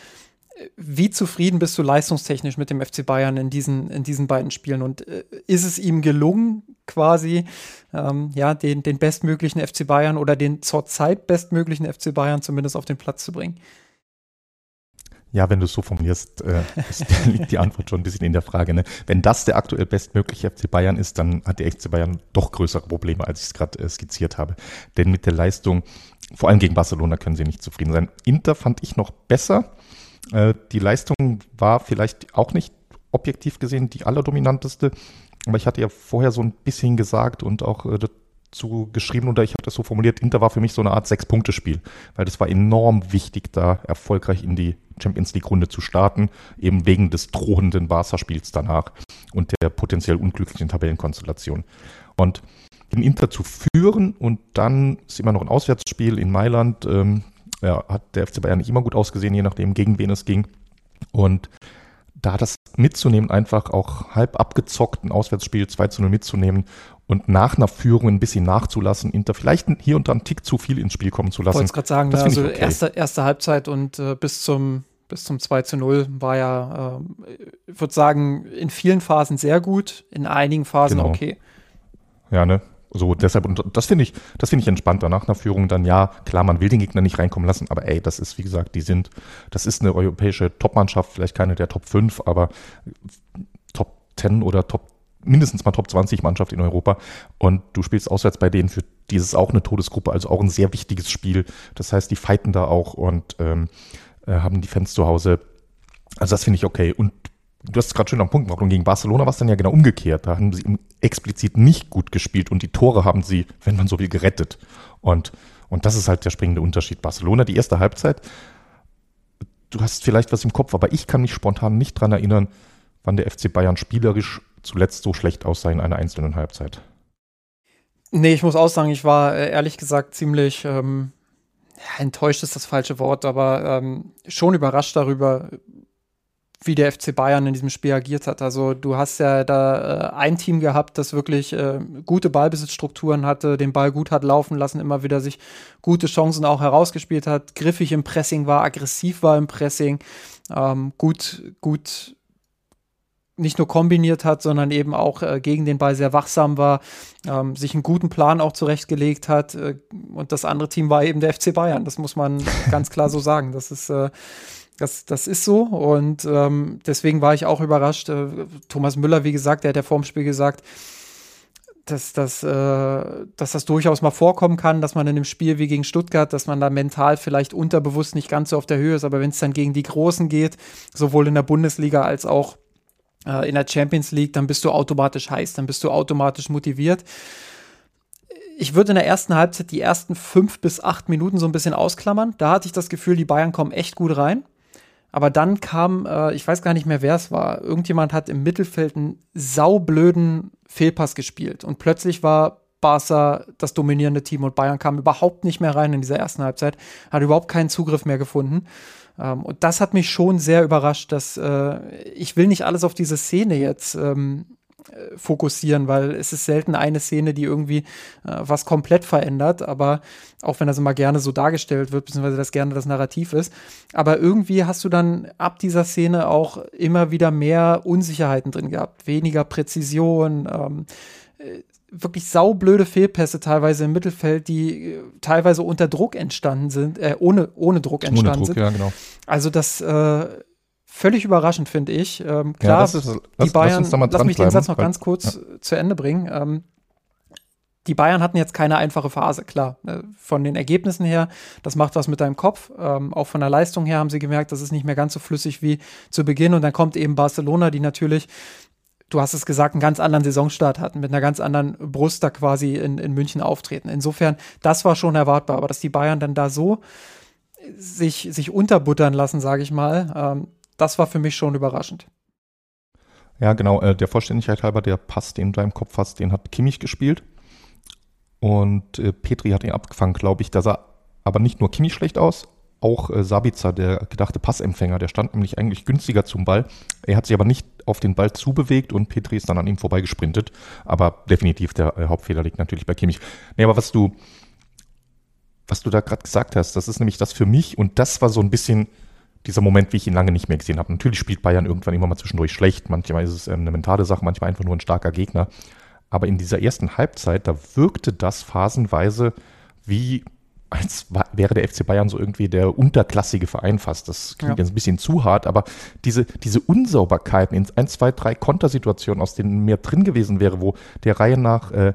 wie zufrieden bist du leistungstechnisch mit dem FC Bayern in diesen, in diesen beiden Spielen? Und äh, ist es ihm gelungen, quasi ähm, ja, den, den bestmöglichen FC Bayern oder den zurzeit bestmöglichen FC Bayern zumindest auf den Platz zu bringen? Ja, wenn du es so formulierst, äh, <laughs> liegt die Antwort schon ein bisschen in der Frage. Ne? Wenn das der aktuell bestmögliche FC Bayern ist, dann hat der FC Bayern doch größere Probleme, als ich es gerade äh, skizziert habe. Denn mit der Leistung, vor allem gegen Barcelona, können sie nicht zufrieden sein. Inter fand ich noch besser. Äh, die Leistung war vielleicht auch nicht objektiv gesehen die allerdominanteste. Aber ich hatte ja vorher so ein bisschen gesagt und auch äh, zu geschrieben oder ich habe das so formuliert, Inter war für mich so eine Art Sechs-Punkte-Spiel, weil das war enorm wichtig, da erfolgreich in die Champions League-Runde zu starten, eben wegen des drohenden Barca-Spiels danach und der potenziell unglücklichen Tabellenkonstellation. Und den Inter zu führen und dann ist immer noch ein Auswärtsspiel in Mailand, ähm, ja, hat der FC Bayern nicht immer gut ausgesehen, je nachdem, gegen wen es ging. Und da das mitzunehmen, einfach auch halb abgezockt ein Auswärtsspiel 2 zu 0 mitzunehmen und nach einer Führung ein bisschen nachzulassen, Inter vielleicht hier und da einen Tick zu viel ins Spiel kommen zu lassen. Ich wollte gerade sagen, das also okay. erste, erste Halbzeit und äh, bis zum bis zum 2 zu 0 war ja, äh, ich würde sagen, in vielen Phasen sehr gut, in einigen Phasen genau. okay. Ja, ne? So, deshalb, und das finde ich, das finde ich entspannter. Nach einer Führung dann, ja, klar, man will den Gegner nicht reinkommen lassen, aber ey, das ist, wie gesagt, die sind, das ist eine europäische Top-Mannschaft, vielleicht keine der Top 5, aber Top 10 oder Top, mindestens mal Top 20 Mannschaft in Europa. Und du spielst auswärts bei denen, für dieses auch eine Todesgruppe, also auch ein sehr wichtiges Spiel. Das heißt, die fighten da auch und ähm, äh, haben die Fans zu Hause. Also das finde ich okay. Und du hast es gerade schön am Punkt gemacht. Und gegen Barcelona war es dann ja genau umgekehrt. Da haben sie explizit nicht gut gespielt und die Tore haben sie, wenn man so will, gerettet. Und, und das ist halt der springende Unterschied. Barcelona, die erste Halbzeit, du hast vielleicht was im Kopf, aber ich kann mich spontan nicht dran erinnern, wann der FC Bayern spielerisch zuletzt so schlecht aussah in einer einzelnen Halbzeit. Nee, ich muss auch sagen, ich war äh, ehrlich gesagt ziemlich ähm, enttäuscht ist das falsche Wort, aber ähm, schon überrascht darüber, wie der FC Bayern in diesem Spiel agiert hat. Also du hast ja da äh, ein Team gehabt, das wirklich äh, gute Ballbesitzstrukturen hatte, den Ball gut hat laufen lassen, immer wieder sich gute Chancen auch herausgespielt hat, griffig im Pressing war, aggressiv war im Pressing, ähm, gut, gut nicht nur kombiniert hat, sondern eben auch äh, gegen den Ball sehr wachsam war, ähm, sich einen guten Plan auch zurechtgelegt hat. Äh, und das andere Team war eben der FC Bayern. Das muss man <laughs> ganz klar so sagen. Das ist äh, das, das ist so und ähm, deswegen war ich auch überrascht. Äh, Thomas Müller, wie gesagt, der hat ja vor dem Spiel gesagt, dass, dass, äh, dass das durchaus mal vorkommen kann, dass man in einem Spiel wie gegen Stuttgart, dass man da mental vielleicht unterbewusst nicht ganz so auf der Höhe ist, aber wenn es dann gegen die Großen geht, sowohl in der Bundesliga als auch äh, in der Champions League, dann bist du automatisch heiß, dann bist du automatisch motiviert. Ich würde in der ersten Halbzeit die ersten fünf bis acht Minuten so ein bisschen ausklammern. Da hatte ich das Gefühl, die Bayern kommen echt gut rein. Aber dann kam, äh, ich weiß gar nicht mehr, wer es war, irgendjemand hat im Mittelfeld einen saublöden Fehlpass gespielt. Und plötzlich war Barca das dominierende Team und Bayern kam überhaupt nicht mehr rein in dieser ersten Halbzeit, hat überhaupt keinen Zugriff mehr gefunden. Ähm, und das hat mich schon sehr überrascht, dass äh, ich will nicht alles auf diese Szene jetzt ähm, äh, fokussieren, weil es ist selten eine Szene, die irgendwie äh, was komplett verändert, aber auch wenn das immer gerne so dargestellt wird, beziehungsweise das gerne das Narrativ ist, aber irgendwie hast du dann ab dieser Szene auch immer wieder mehr Unsicherheiten drin gehabt, weniger Präzision, ähm, äh, wirklich saublöde Fehlpässe teilweise im Mittelfeld, die äh, teilweise unter Druck entstanden sind, äh, ohne, ohne Druck entstanden ohne Druck, sind. Ja, genau. Also das äh, völlig überraschend, finde ich. Ähm, klar, ja, ist, lass, die Bayern, lass, lass mich den Satz noch ganz kurz ja. zu Ende bringen. Ähm, die Bayern hatten jetzt keine einfache Phase, klar. Äh, von den Ergebnissen her, das macht was mit deinem Kopf. Ähm, auch von der Leistung her haben sie gemerkt, das ist nicht mehr ganz so flüssig wie zu Beginn. Und dann kommt eben Barcelona, die natürlich, du hast es gesagt, einen ganz anderen Saisonstart hatten, mit einer ganz anderen Brust da quasi in, in München auftreten. Insofern, das war schon erwartbar. Aber dass die Bayern dann da so sich, sich unterbuttern lassen, sage ich mal, ähm, das war für mich schon überraschend. Ja, genau. Äh, der Vollständigkeit halber, der Pass, den du im Kopf hast, den hat Kimmich gespielt. Und äh, Petri hat ihn abgefangen, glaube ich. Da sah aber nicht nur Kimmich schlecht aus, auch äh, Sabitzer, der gedachte Passempfänger, der stand nämlich eigentlich günstiger zum Ball. Er hat sich aber nicht auf den Ball zubewegt und Petri ist dann an ihm vorbeigesprintet. Aber definitiv der äh, Hauptfehler liegt natürlich bei Kimmich. Nee, aber was du, was du da gerade gesagt hast, das ist nämlich das für mich und das war so ein bisschen dieser Moment, wie ich ihn lange nicht mehr gesehen habe. Natürlich spielt Bayern irgendwann immer mal zwischendurch schlecht. Manchmal ist es ähm, eine mentale Sache, manchmal einfach nur ein starker Gegner. Aber in dieser ersten Halbzeit, da wirkte das phasenweise wie, als wäre der FC Bayern so irgendwie der unterklassige Verein fast. Das klingt ja. jetzt ein bisschen zu hart, aber diese, diese Unsauberkeiten in ein, zwei, drei Kontersituationen, aus denen mehr drin gewesen wäre, wo der Reihe nach äh,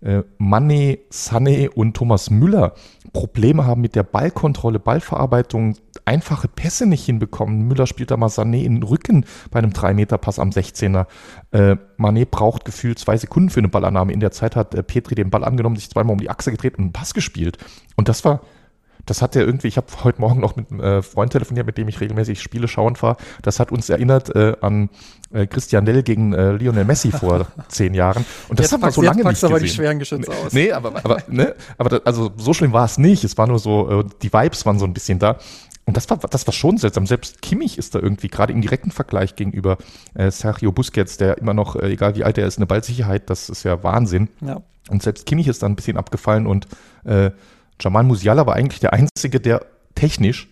äh, Mané, Sané und Thomas Müller Probleme haben mit der Ballkontrolle, Ballverarbeitung, einfache Pässe nicht hinbekommen. Müller spielt da mal Sané in den Rücken bei einem 3-Meter-Pass am 16er. Äh, Mané braucht gefühlt zwei Sekunden für eine Ballannahme. In der Zeit hat äh, Petri den Ball angenommen, sich zweimal um die Achse gedreht und einen Pass gespielt. Und das war das hat ja irgendwie, ich habe heute Morgen noch mit einem äh, Freund telefoniert, mit dem ich regelmäßig Spiele schauen fahre. Das hat uns erinnert äh, an äh, Christian Dell gegen äh, Lionel Messi vor <laughs> zehn Jahren. Und das hat man so lange nicht aber die schweren Geschütze aus. Nee, aber, aber, ne, aber das, also so schlimm war es nicht. Es war nur so, äh, die Vibes waren so ein bisschen da. Und das war, das war schon seltsam. Selbst Kimmich ist da irgendwie gerade im direkten Vergleich gegenüber äh, Sergio Busquets, der immer noch, äh, egal wie alt er ist, eine Ballsicherheit, das ist ja Wahnsinn. Ja. Und selbst Kimmich ist da ein bisschen abgefallen und äh, Jamal Musiala war eigentlich der Einzige, der technisch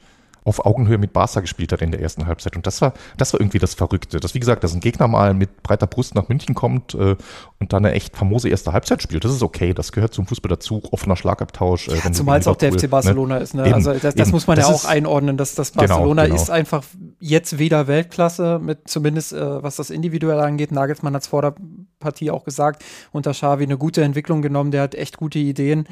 auf Augenhöhe mit Barca gespielt hat in der ersten Halbzeit. Und das war, das war irgendwie das Verrückte. Dass, wie gesagt, dass ein Gegner mal mit breiter Brust nach München kommt äh, und dann eine echt famose erste Halbzeit spielt, das ist okay. Das gehört zum Fußball dazu. Offener Schlagabtausch. Äh, ja, zumal es auch der FC Barcelona ne? ist. Ne? Eben, also das, das muss man das ja auch einordnen, dass das genau, Barcelona genau, genau. ist einfach jetzt weder Weltklasse, mit zumindest äh, was das individuell angeht. Nagelsmann hat es vor der Partie auch gesagt, unter Xavi eine gute Entwicklung genommen, der hat echt gute Ideen.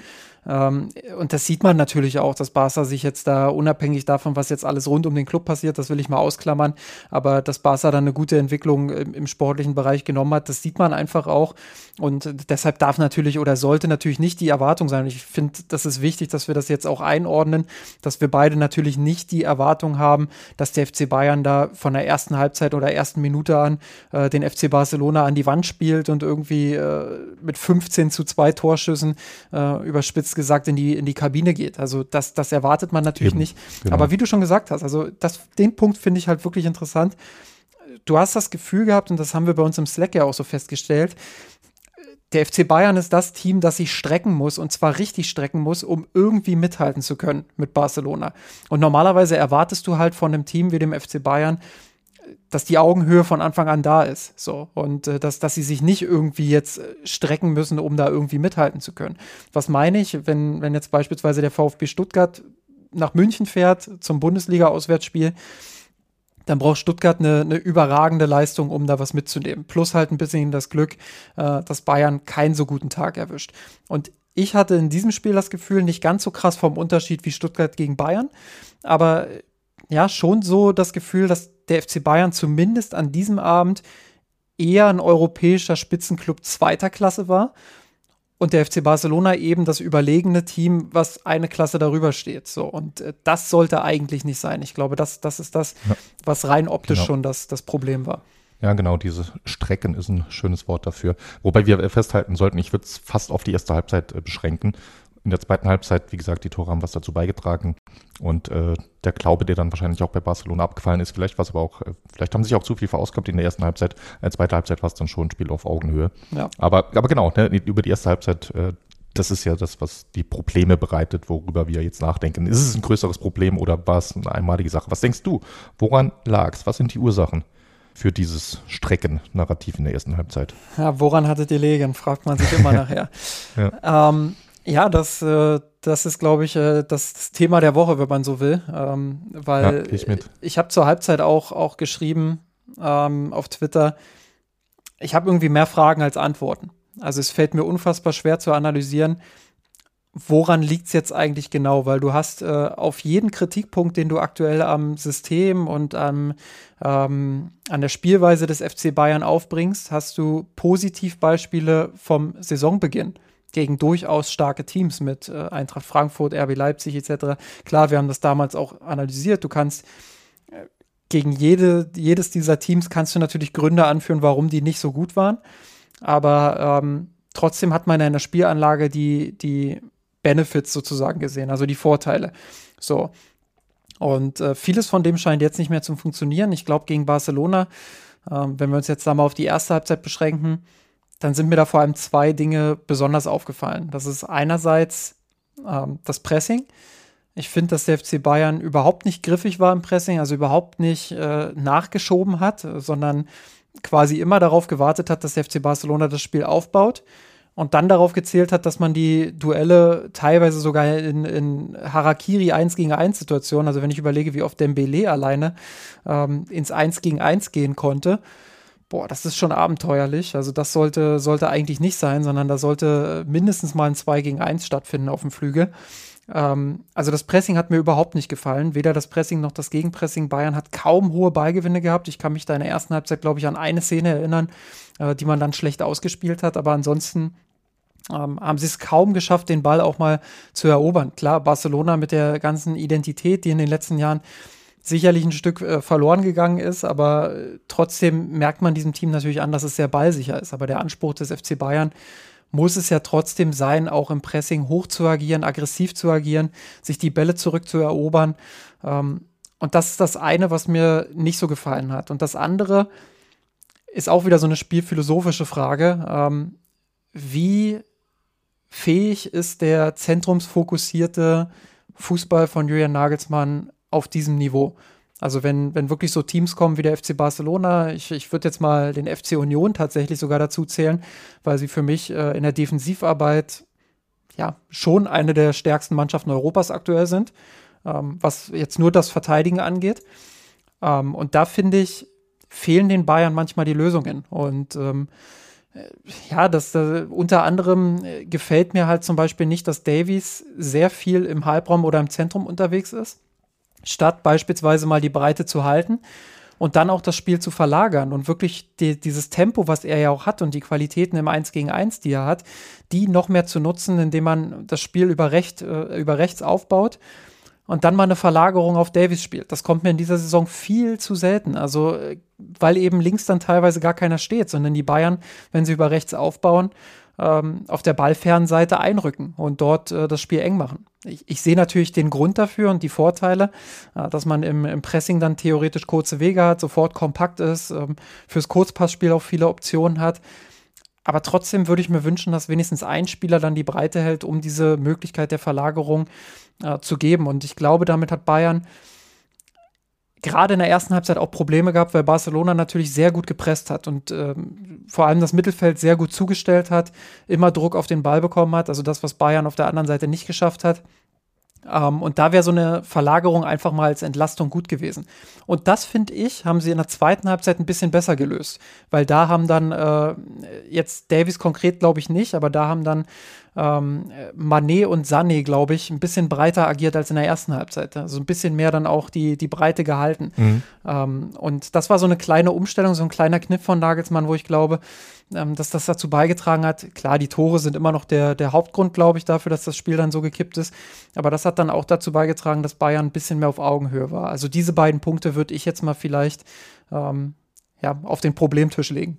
Ähm, und das sieht man natürlich auch, dass Barca sich jetzt da unabhängig davon, was jetzt alles rund um den Club passiert, das will ich mal ausklammern, aber dass Barca da eine gute Entwicklung im, im sportlichen Bereich genommen hat, das sieht man einfach auch. Und deshalb darf natürlich oder sollte natürlich nicht die Erwartung sein. Ich finde, das ist wichtig, dass wir das jetzt auch einordnen, dass wir beide natürlich nicht die Erwartung haben, dass der FC Bayern da von der ersten Halbzeit oder ersten Minute an äh, den FC Barcelona an die Wand spielt und irgendwie äh, mit 15 zu 2 Torschüssen äh, überspitzt gesagt in die, in die Kabine geht. Also das, das erwartet man natürlich Eben, nicht. Genau. Aber wie du schon gesagt hast, also das, den Punkt finde ich halt wirklich interessant. Du hast das Gefühl gehabt, und das haben wir bei uns im Slack ja auch so festgestellt, der FC Bayern ist das Team, das sich strecken muss und zwar richtig strecken muss, um irgendwie mithalten zu können mit Barcelona. Und normalerweise erwartest du halt von einem Team wie dem FC Bayern, dass die Augenhöhe von Anfang an da ist. So. Und äh, dass, dass sie sich nicht irgendwie jetzt äh, strecken müssen, um da irgendwie mithalten zu können. Was meine ich, wenn, wenn jetzt beispielsweise der VfB Stuttgart nach München fährt zum Bundesliga-Auswärtsspiel, dann braucht Stuttgart eine, eine, überragende Leistung, um da was mitzunehmen. Plus halt ein bisschen das Glück, äh, dass Bayern keinen so guten Tag erwischt. Und ich hatte in diesem Spiel das Gefühl, nicht ganz so krass vom Unterschied wie Stuttgart gegen Bayern, aber ja, schon so das Gefühl, dass der FC Bayern zumindest an diesem Abend eher ein europäischer Spitzenclub zweiter Klasse war und der FC Barcelona eben das überlegene Team, was eine Klasse darüber steht. So und äh, das sollte eigentlich nicht sein. Ich glaube, das, das ist das, ja. was rein optisch genau. schon das, das Problem war. Ja, genau, diese Strecken ist ein schönes Wort dafür. Wobei wir festhalten sollten, ich würde es fast auf die erste Halbzeit äh, beschränken in der zweiten Halbzeit, wie gesagt, die Tore haben was dazu beigetragen. Und äh, der Glaube, der dann wahrscheinlich auch bei Barcelona abgefallen ist, vielleicht war es aber auch, äh, vielleicht haben sie sich auch zu viel verausgabt in der ersten Halbzeit. In der zweiten Halbzeit war es dann schon ein Spiel auf Augenhöhe. Ja. Aber, aber genau, ne, über die erste Halbzeit, äh, das ist ja das, was die Probleme bereitet, worüber wir jetzt nachdenken. Ist es ein größeres Problem oder war es eine einmalige Sache? Was denkst du? Woran lag es? Was sind die Ursachen? für dieses Strecken-Narrativ in der ersten Halbzeit. Ja, woran hattet ihr legen, fragt man sich immer <laughs> nachher. ja. ähm, ja, das, äh, das ist, glaube ich, äh, das, das, Thema der Woche, wenn man so will. Ähm, weil ja, ich, ich habe zur Halbzeit auch, auch geschrieben ähm, auf Twitter, ich habe irgendwie mehr Fragen als Antworten. Also es fällt mir unfassbar schwer zu analysieren, woran liegt es jetzt eigentlich genau, weil du hast äh, auf jeden Kritikpunkt, den du aktuell am System und am, ähm, an der Spielweise des FC Bayern aufbringst, hast du Positivbeispiele vom Saisonbeginn gegen durchaus starke Teams mit äh, Eintracht Frankfurt, RB Leipzig etc. Klar, wir haben das damals auch analysiert. Du kannst äh, gegen jede, jedes dieser Teams kannst du natürlich Gründe anführen, warum die nicht so gut waren. Aber ähm, trotzdem hat man in der Spielanlage die, die Benefits sozusagen gesehen, also die Vorteile. So. Und äh, vieles von dem scheint jetzt nicht mehr zu funktionieren. Ich glaube, gegen Barcelona, ähm, wenn wir uns jetzt da mal auf die erste Halbzeit beschränken, dann sind mir da vor allem zwei Dinge besonders aufgefallen. Das ist einerseits ähm, das Pressing. Ich finde, dass der FC Bayern überhaupt nicht griffig war im Pressing, also überhaupt nicht äh, nachgeschoben hat, sondern quasi immer darauf gewartet hat, dass der FC Barcelona das Spiel aufbaut und dann darauf gezählt hat, dass man die Duelle teilweise sogar in, in Harakiri 1 gegen 1 Situationen, also wenn ich überlege, wie oft Dembele alleine ähm, ins 1 gegen 1 gehen konnte, boah, das ist schon abenteuerlich. Also das sollte, sollte eigentlich nicht sein, sondern da sollte mindestens mal ein 2 gegen 1 stattfinden auf dem Flügel. Ähm, also das Pressing hat mir überhaupt nicht gefallen. Weder das Pressing noch das Gegenpressing. Bayern hat kaum hohe Ballgewinne gehabt. Ich kann mich da in der ersten Halbzeit, glaube ich, an eine Szene erinnern, äh, die man dann schlecht ausgespielt hat. Aber ansonsten ähm, haben sie es kaum geschafft, den Ball auch mal zu erobern. Klar, Barcelona mit der ganzen Identität, die in den letzten Jahren sicherlich ein Stück äh, verloren gegangen ist, aber äh, trotzdem merkt man diesem Team natürlich an, dass es sehr ballsicher ist. Aber der Anspruch des FC Bayern muss es ja trotzdem sein, auch im Pressing hoch zu agieren, aggressiv zu agieren, sich die Bälle zurückzuerobern. Ähm, und das ist das eine, was mir nicht so gefallen hat. Und das andere ist auch wieder so eine spielphilosophische Frage. Ähm, wie fähig ist der zentrumsfokussierte Fußball von Julian Nagelsmann auf diesem Niveau? Also wenn, wenn wirklich so Teams kommen wie der FC Barcelona, ich, ich würde jetzt mal den FC Union tatsächlich sogar dazu zählen, weil sie für mich äh, in der Defensivarbeit ja schon eine der stärksten Mannschaften Europas aktuell sind, ähm, was jetzt nur das Verteidigen angeht. Ähm, und da finde ich, fehlen den Bayern manchmal die Lösungen. Und ähm, äh, ja, das äh, unter anderem äh, gefällt mir halt zum Beispiel nicht, dass Davies sehr viel im Halbraum oder im Zentrum unterwegs ist statt beispielsweise mal die Breite zu halten und dann auch das Spiel zu verlagern und wirklich die, dieses Tempo, was er ja auch hat und die Qualitäten im 1 gegen 1, die er hat, die noch mehr zu nutzen, indem man das Spiel über, recht, äh, über rechts aufbaut und dann mal eine Verlagerung auf Davis spielt. Das kommt mir in dieser Saison viel zu selten. Also, äh, weil eben links dann teilweise gar keiner steht, sondern die Bayern, wenn sie über rechts aufbauen, ähm, auf der ballfernen Seite einrücken und dort äh, das Spiel eng machen. Ich, ich sehe natürlich den Grund dafür und die Vorteile, äh, dass man im, im, Pressing dann theoretisch kurze Wege hat, sofort kompakt ist, ähm, fürs Kurzpassspiel auch viele Optionen hat. Aber trotzdem würde ich mir wünschen, dass wenigstens ein Spieler dann die Breite hält, um diese Möglichkeit der Verlagerung äh, zu geben. Und ich glaube, damit hat Bayern gerade in der ersten Halbzeit auch Probleme gehabt, weil Barcelona natürlich sehr gut gepresst hat und ähm, vor allem das Mittelfeld sehr gut zugestellt hat, immer Druck auf den Ball bekommen hat, also das, was Bayern auf der anderen Seite nicht geschafft hat. Ähm, und da wäre so eine Verlagerung einfach mal als Entlastung gut gewesen. Und das, finde ich, haben sie in der zweiten Halbzeit ein bisschen besser gelöst, weil da haben dann äh, jetzt Davies konkret, glaube ich, nicht, aber da haben dann ähm, Manet und Sané, glaube ich, ein bisschen breiter agiert als in der ersten Halbzeit. Also ein bisschen mehr dann auch die, die Breite gehalten. Mhm. Ähm, und das war so eine kleine Umstellung, so ein kleiner Kniff von Nagelsmann, wo ich glaube, ähm, dass das dazu beigetragen hat. Klar, die Tore sind immer noch der, der Hauptgrund, glaube ich, dafür, dass das Spiel dann so gekippt ist. Aber das hat dann auch dazu beigetragen, dass Bayern ein bisschen mehr auf Augenhöhe war. Also diese beiden Punkte würde ich jetzt mal vielleicht ähm, ja, auf den Problemtisch legen.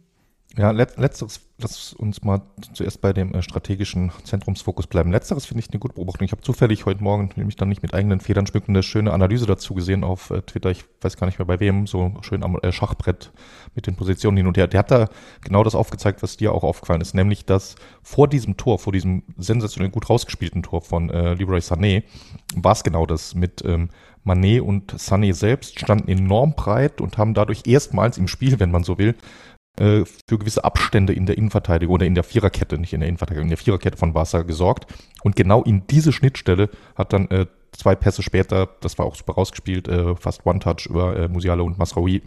Ja, let, letzteres, lass uns mal zuerst bei dem äh, strategischen Zentrumsfokus bleiben. Letzteres finde ich eine gute Beobachtung. Ich habe zufällig heute Morgen, nämlich dann nicht mit eigenen Federn schmücken, eine schöne Analyse dazu gesehen auf äh, Twitter. Ich weiß gar nicht mehr bei wem, so schön am äh, Schachbrett mit den Positionen hin und her. Der hat da genau das aufgezeigt, was dir auch aufgefallen ist, nämlich, dass vor diesem Tor, vor diesem sensationell gut rausgespielten Tor von äh, Leroy Sané, war es genau das mit ähm, Manet und Sané selbst standen enorm breit und haben dadurch erstmals im Spiel, wenn man so will, äh, für gewisse Abstände in der Innenverteidigung oder in der Viererkette, nicht in der Innenverteidigung, in der Viererkette von Barca gesorgt. Und genau in diese Schnittstelle hat dann äh, zwei Pässe später, das war auch super rausgespielt, äh, fast One-Touch über äh, Musiala und Masraoui.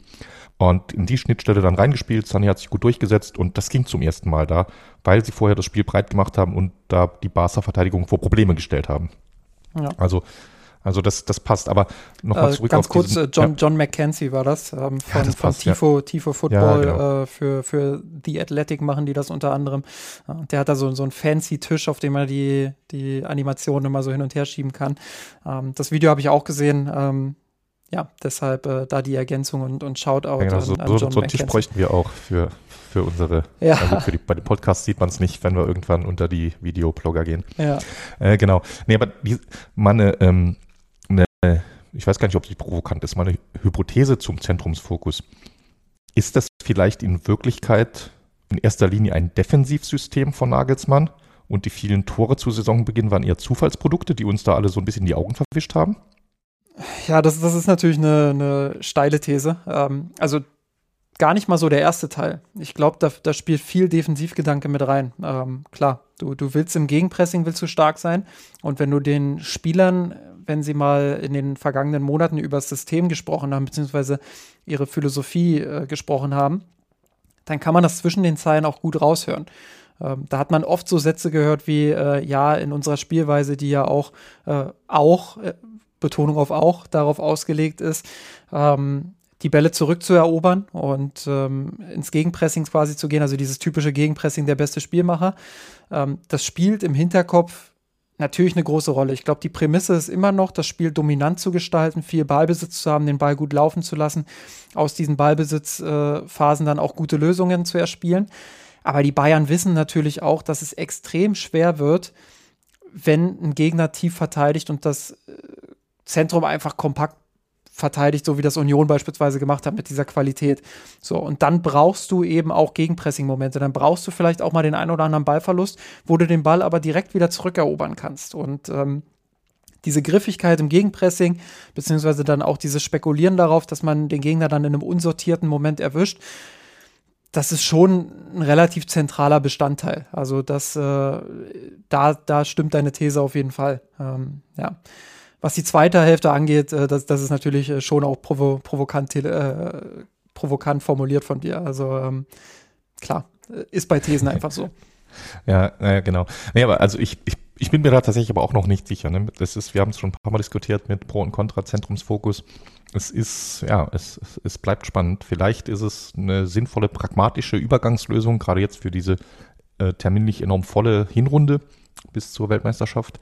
Und in die Schnittstelle dann reingespielt. Sani hat sich gut durchgesetzt und das ging zum ersten Mal da, weil sie vorher das Spiel breit gemacht haben und da die Barca-Verteidigung vor Probleme gestellt haben. Ja. Also also das, das passt. Aber nochmal äh, zurück ganz auf kurz, diesen, John, ja. John McKenzie war das, ähm, von, ja, das passt, von Tifo, ja. Tifo Football. Genau. Äh, für, für The Athletic machen die das unter anderem. Der hat da so, so einen fancy Tisch, auf dem er die, die Animationen immer so hin und her schieben kann. Ähm, das Video habe ich auch gesehen. Ähm, ja, deshalb äh, da die Ergänzung und, und Shoutout genau, an, so, an John so, so einen Tisch bräuchten wir auch für, für unsere, ja. also für die, bei den Podcasts sieht man es nicht, wenn wir irgendwann unter die Videoblogger gehen. Ja. Äh, genau. Nee, aber die, meine, ähm, äh, ich weiß gar nicht, ob sie provokant ist, meine Hypothese zum Zentrumsfokus. Ist das vielleicht in Wirklichkeit in erster Linie ein Defensivsystem von Nagelsmann und die vielen Tore zu Saisonbeginn waren eher Zufallsprodukte, die uns da alle so ein bisschen die Augen verwischt haben? Ja, das, das ist natürlich eine, eine steile These. Ähm, also gar nicht mal so der erste Teil. Ich glaube, da, da, spielt viel Defensivgedanke mit rein. Ähm, klar, du, du willst im Gegenpressing willst du stark sein. Und wenn du den Spielern, wenn sie mal in den vergangenen Monaten über das System gesprochen haben, beziehungsweise ihre Philosophie äh, gesprochen haben, dann kann man das zwischen den Zeilen auch gut raushören. Ähm, da hat man oft so Sätze gehört wie, äh, ja, in unserer Spielweise, die ja auch, äh, auch, äh, Betonung auf auch, darauf ausgelegt ist, ähm, die Bälle zurückzuerobern und ähm, ins Gegenpressing quasi zu gehen, also dieses typische Gegenpressing der beste Spielmacher. Ähm, das spielt im Hinterkopf natürlich eine große Rolle. Ich glaube, die Prämisse ist immer noch, das Spiel dominant zu gestalten, viel Ballbesitz zu haben, den Ball gut laufen zu lassen, aus diesen Ballbesitzphasen äh, dann auch gute Lösungen zu erspielen. Aber die Bayern wissen natürlich auch, dass es extrem schwer wird, wenn ein Gegner tief verteidigt und das äh, Zentrum einfach kompakt verteidigt, so wie das Union beispielsweise gemacht hat mit dieser Qualität. So, und dann brauchst du eben auch Gegenpressing-Momente. Dann brauchst du vielleicht auch mal den einen oder anderen Ballverlust, wo du den Ball aber direkt wieder zurückerobern kannst. Und ähm, diese Griffigkeit im Gegenpressing, beziehungsweise dann auch dieses Spekulieren darauf, dass man den Gegner dann in einem unsortierten Moment erwischt, das ist schon ein relativ zentraler Bestandteil. Also das, äh, da, da stimmt deine These auf jeden Fall. Ähm, ja. Was die zweite Hälfte angeht, äh, das, das ist natürlich äh, schon auch provo provokant, äh, provokant formuliert von dir. Also ähm, klar, äh, ist bei Thesen <laughs> einfach so. Ja, naja, genau. Nee, aber also ich, ich, ich bin mir da tatsächlich aber auch noch nicht sicher. Ne? Das ist, wir haben es schon ein paar Mal diskutiert mit Pro- und Contra-Zentrumsfokus. Es ist, ja, es, es, es bleibt spannend. Vielleicht ist es eine sinnvolle, pragmatische Übergangslösung, gerade jetzt für diese äh, terminlich enorm volle Hinrunde bis zur Weltmeisterschaft.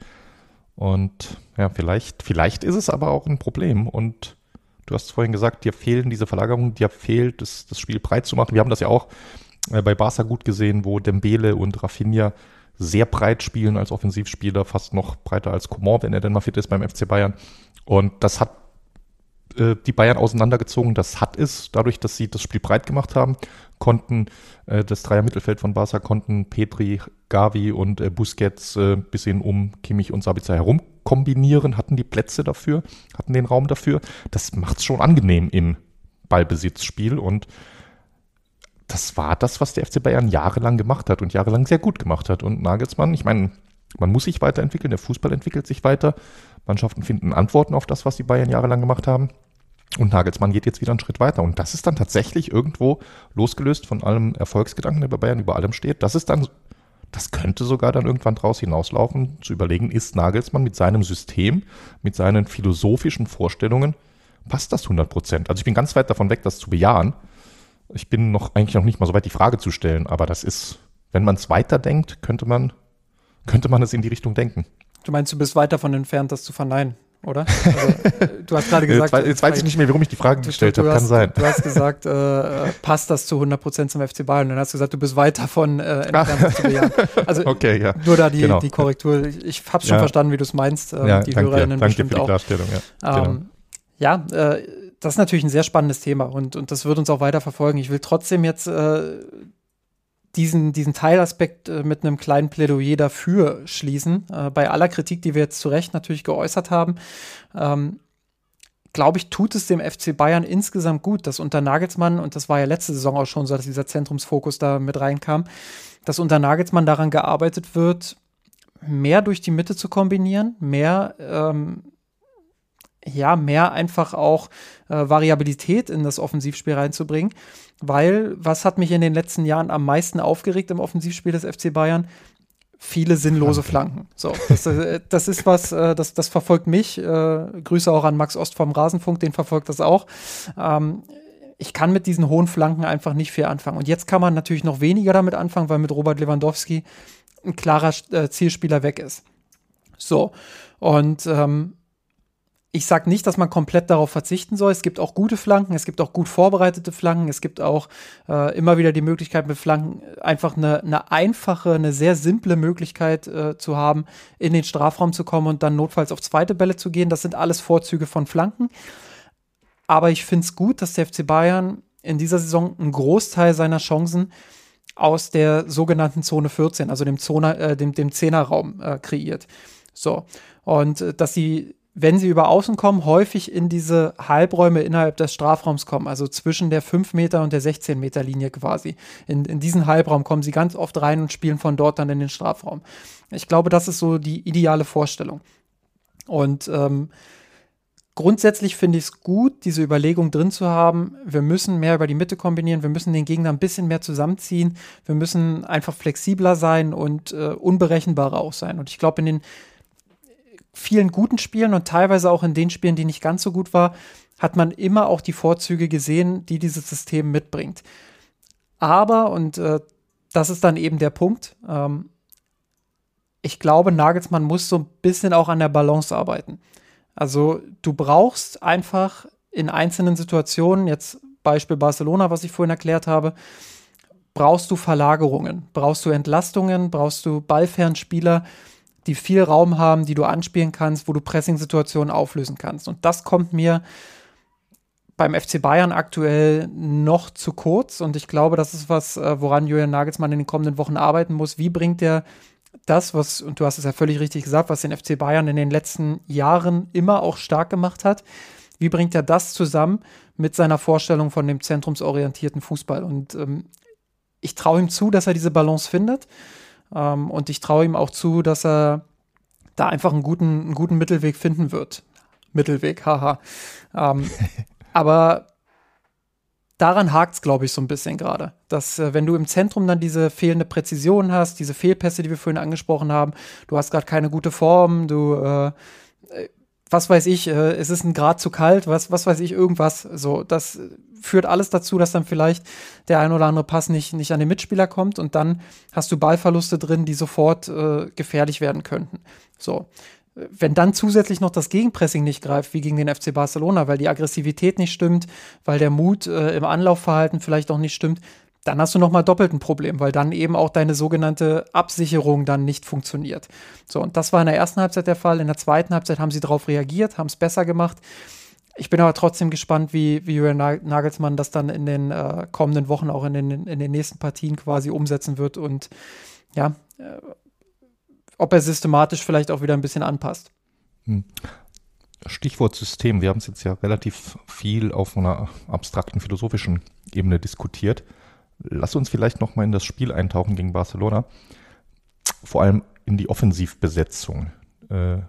Und ja, vielleicht, vielleicht ist es aber auch ein Problem. Und du hast vorhin gesagt, dir fehlen diese Verlagerungen, dir fehlt es, das Spiel breit zu machen. Wir haben das ja auch äh, bei Barca gut gesehen, wo Dembele und Rafinha sehr breit spielen als Offensivspieler, fast noch breiter als Coman, wenn er denn mal fit ist beim FC Bayern. Und das hat äh, die Bayern auseinandergezogen. Das hat es, dadurch, dass sie das Spiel breit gemacht haben, konnten äh, das Dreier-Mittelfeld von Barca, konnten Petri, Gavi und äh, Busquets äh, bis hin um Kimmich und Sabitzer herum kombinieren, hatten die Plätze dafür, hatten den Raum dafür. Das macht es schon angenehm im Ballbesitzspiel und das war das, was der FC Bayern jahrelang gemacht hat und jahrelang sehr gut gemacht hat. Und Nagelsmann, ich meine, man muss sich weiterentwickeln, der Fußball entwickelt sich weiter. Mannschaften finden Antworten auf das, was die Bayern jahrelang gemacht haben. Und Nagelsmann geht jetzt wieder einen Schritt weiter. Und das ist dann tatsächlich irgendwo losgelöst von allem Erfolgsgedanken, der bei Bayern über allem steht. Das ist dann, das könnte sogar dann irgendwann draus hinauslaufen, zu überlegen, ist Nagelsmann mit seinem System, mit seinen philosophischen Vorstellungen, passt das 100 Prozent? Also ich bin ganz weit davon weg, das zu bejahen. Ich bin noch eigentlich noch nicht mal so weit, die Frage zu stellen. Aber das ist, wenn man es weiterdenkt, könnte man, könnte man es in die Richtung denken. Du meinst, du bist weit davon entfernt, das zu verneinen, oder? Also, du hast gerade <laughs> gesagt. Jetzt, jetzt weiß ich nicht mehr, warum ich die Frage gestellt habe. Kann sein. Du hast gesagt, äh, äh passt das zu 100 Prozent zum FC Bayern? Und dann hast du gesagt, du bist weit davon äh, <laughs> entfernt, das zu bejahen. Also okay, ja. nur da die, genau. die Korrektur. Ich, ich habe schon ja. verstanden, wie du es meinst. Ähm, ja, die danke HörerInnen. Danke für die Klarstellung. Ja, ähm, genau. ja äh, das ist natürlich ein sehr spannendes Thema und, und das wird uns auch weiter verfolgen. Ich will trotzdem jetzt äh, diesen, diesen Teilaspekt äh, mit einem kleinen Plädoyer dafür schließen. Äh, bei aller Kritik, die wir jetzt zu Recht natürlich geäußert haben, ähm, glaube ich, tut es dem FC Bayern insgesamt gut, dass unter Nagelsmann, und das war ja letzte Saison auch schon so, dass dieser Zentrumsfokus da mit reinkam, dass unter Nagelsmann daran gearbeitet wird, mehr durch die Mitte zu kombinieren, mehr ähm, ja, mehr einfach auch äh, Variabilität in das Offensivspiel reinzubringen. Weil, was hat mich in den letzten Jahren am meisten aufgeregt im Offensivspiel des FC Bayern? Viele sinnlose Flanken. So, das, äh, das ist was, äh, das, das verfolgt mich. Äh, Grüße auch an Max Ost vom Rasenfunk, den verfolgt das auch. Ähm, ich kann mit diesen hohen Flanken einfach nicht viel anfangen. Und jetzt kann man natürlich noch weniger damit anfangen, weil mit Robert Lewandowski ein klarer äh, Zielspieler weg ist. So, und ähm, ich sage nicht, dass man komplett darauf verzichten soll. Es gibt auch gute Flanken, es gibt auch gut vorbereitete Flanken, es gibt auch äh, immer wieder die Möglichkeit mit Flanken einfach eine, eine einfache, eine sehr simple Möglichkeit äh, zu haben, in den Strafraum zu kommen und dann notfalls auf zweite Bälle zu gehen. Das sind alles Vorzüge von Flanken. Aber ich finde es gut, dass der FC Bayern in dieser Saison einen Großteil seiner Chancen aus der sogenannten Zone 14, also dem, Zone, äh, dem, dem Zehnerraum äh, kreiert. So. Und äh, dass sie, wenn sie über Außen kommen, häufig in diese Halbräume innerhalb des Strafraums kommen, also zwischen der 5 Meter und der 16 Meter Linie quasi. In, in diesen Halbraum kommen sie ganz oft rein und spielen von dort dann in den Strafraum. Ich glaube, das ist so die ideale Vorstellung. Und ähm, grundsätzlich finde ich es gut, diese Überlegung drin zu haben. Wir müssen mehr über die Mitte kombinieren, wir müssen den Gegner ein bisschen mehr zusammenziehen, wir müssen einfach flexibler sein und äh, unberechenbarer auch sein. Und ich glaube, in den vielen guten Spielen und teilweise auch in den Spielen, die nicht ganz so gut war, hat man immer auch die Vorzüge gesehen, die dieses System mitbringt. Aber, und äh, das ist dann eben der Punkt, ähm, ich glaube, Nagelsmann muss so ein bisschen auch an der Balance arbeiten. Also du brauchst einfach in einzelnen Situationen, jetzt Beispiel Barcelona, was ich vorhin erklärt habe, brauchst du Verlagerungen, brauchst du Entlastungen, brauchst du Ballfernspieler, die viel Raum haben, die du anspielen kannst, wo du Pressing-Situationen auflösen kannst. Und das kommt mir beim FC Bayern aktuell noch zu kurz. Und ich glaube, das ist was, äh, woran Julian Nagelsmann in den kommenden Wochen arbeiten muss. Wie bringt er das, was, und du hast es ja völlig richtig gesagt, was den FC Bayern in den letzten Jahren immer auch stark gemacht hat. Wie bringt er das zusammen mit seiner Vorstellung von dem zentrumsorientierten Fußball? Und ähm, ich traue ihm zu, dass er diese Balance findet. Ähm, und ich traue ihm auch zu, dass er da einfach einen guten, einen guten Mittelweg finden wird. Mittelweg, haha. ähm, <laughs> aber daran hakt es, glaube ich, so ein bisschen gerade. Dass, äh, wenn du im Zentrum dann diese fehlende Präzision hast, diese Fehlpässe, die wir vorhin angesprochen haben, du hast gerade keine gute Form, du, äh, was weiß ich, äh, es ist ein Grad zu kalt, was, was weiß ich, irgendwas. So, das führt alles dazu, dass dann vielleicht der ein oder andere Pass nicht, nicht an den Mitspieler kommt und dann hast du Ballverluste drin, die sofort äh, gefährlich werden könnten. So wenn dann zusätzlich noch das Gegenpressing nicht greift, wie gegen den FC Barcelona, weil die Aggressivität nicht stimmt, weil der Mut äh, im Anlaufverhalten vielleicht auch nicht stimmt, dann hast du nochmal doppelt ein Problem, weil dann eben auch deine sogenannte Absicherung dann nicht funktioniert. So, und das war in der ersten Halbzeit der Fall. In der zweiten Halbzeit haben sie darauf reagiert, haben es besser gemacht. Ich bin aber trotzdem gespannt, wie, wie Julian Nagelsmann das dann in den äh, kommenden Wochen, auch in den, in den nächsten Partien quasi umsetzen wird und ja, äh, ob er systematisch vielleicht auch wieder ein bisschen anpasst. Hm. Stichwort System. Wir haben es jetzt ja relativ viel auf einer abstrakten philosophischen Ebene diskutiert. Lass uns vielleicht noch mal in das Spiel eintauchen gegen Barcelona. Vor allem in die Offensivbesetzung. Äh,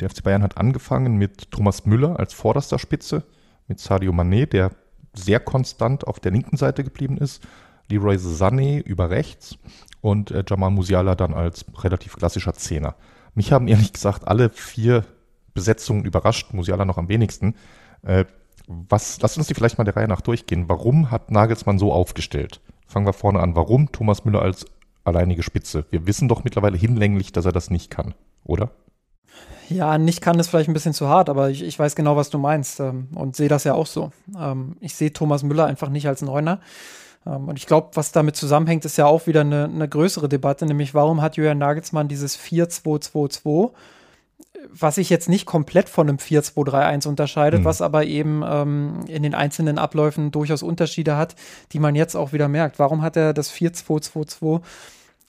der FC Bayern hat angefangen mit Thomas Müller als vorderster Spitze, mit Sadio Mané, der sehr konstant auf der linken Seite geblieben ist, Leroy Sané über rechts und äh, Jamal Musiala dann als relativ klassischer Zehner. Mich haben ehrlich gesagt alle vier Besetzungen überrascht, Musiala noch am wenigsten. Äh, was, lass uns die vielleicht mal der Reihe nach durchgehen. Warum hat Nagelsmann so aufgestellt? Fangen wir vorne an. Warum Thomas Müller als alleinige Spitze? Wir wissen doch mittlerweile hinlänglich, dass er das nicht kann, oder? Ja, nicht kann ist vielleicht ein bisschen zu hart, aber ich, ich weiß genau, was du meinst ähm, und sehe das ja auch so. Ähm, ich sehe Thomas Müller einfach nicht als Neuner. Ähm, und ich glaube, was damit zusammenhängt, ist ja auch wieder eine, eine größere Debatte, nämlich warum hat Julian Nagelsmann dieses 4-2-2-2, was sich jetzt nicht komplett von einem 4-2-3-1 unterscheidet, mhm. was aber eben ähm, in den einzelnen Abläufen durchaus Unterschiede hat, die man jetzt auch wieder merkt. Warum hat er das 4-2-2-2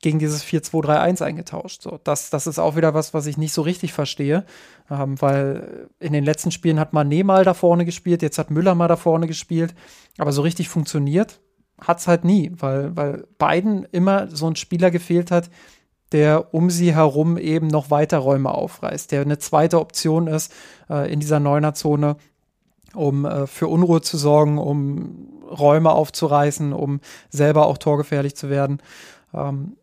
gegen dieses 4-2-3-1 eingetauscht. So, das, das ist auch wieder was, was ich nicht so richtig verstehe, ähm, weil in den letzten Spielen hat Mané mal da vorne gespielt, jetzt hat Müller mal da vorne gespielt, aber so richtig funktioniert hat es halt nie, weil, weil beiden immer so ein Spieler gefehlt hat, der um sie herum eben noch weiter Räume aufreißt, der eine zweite Option ist äh, in dieser Neunerzone, um äh, für Unruhe zu sorgen, um Räume aufzureißen, um selber auch torgefährlich zu werden. Ähm,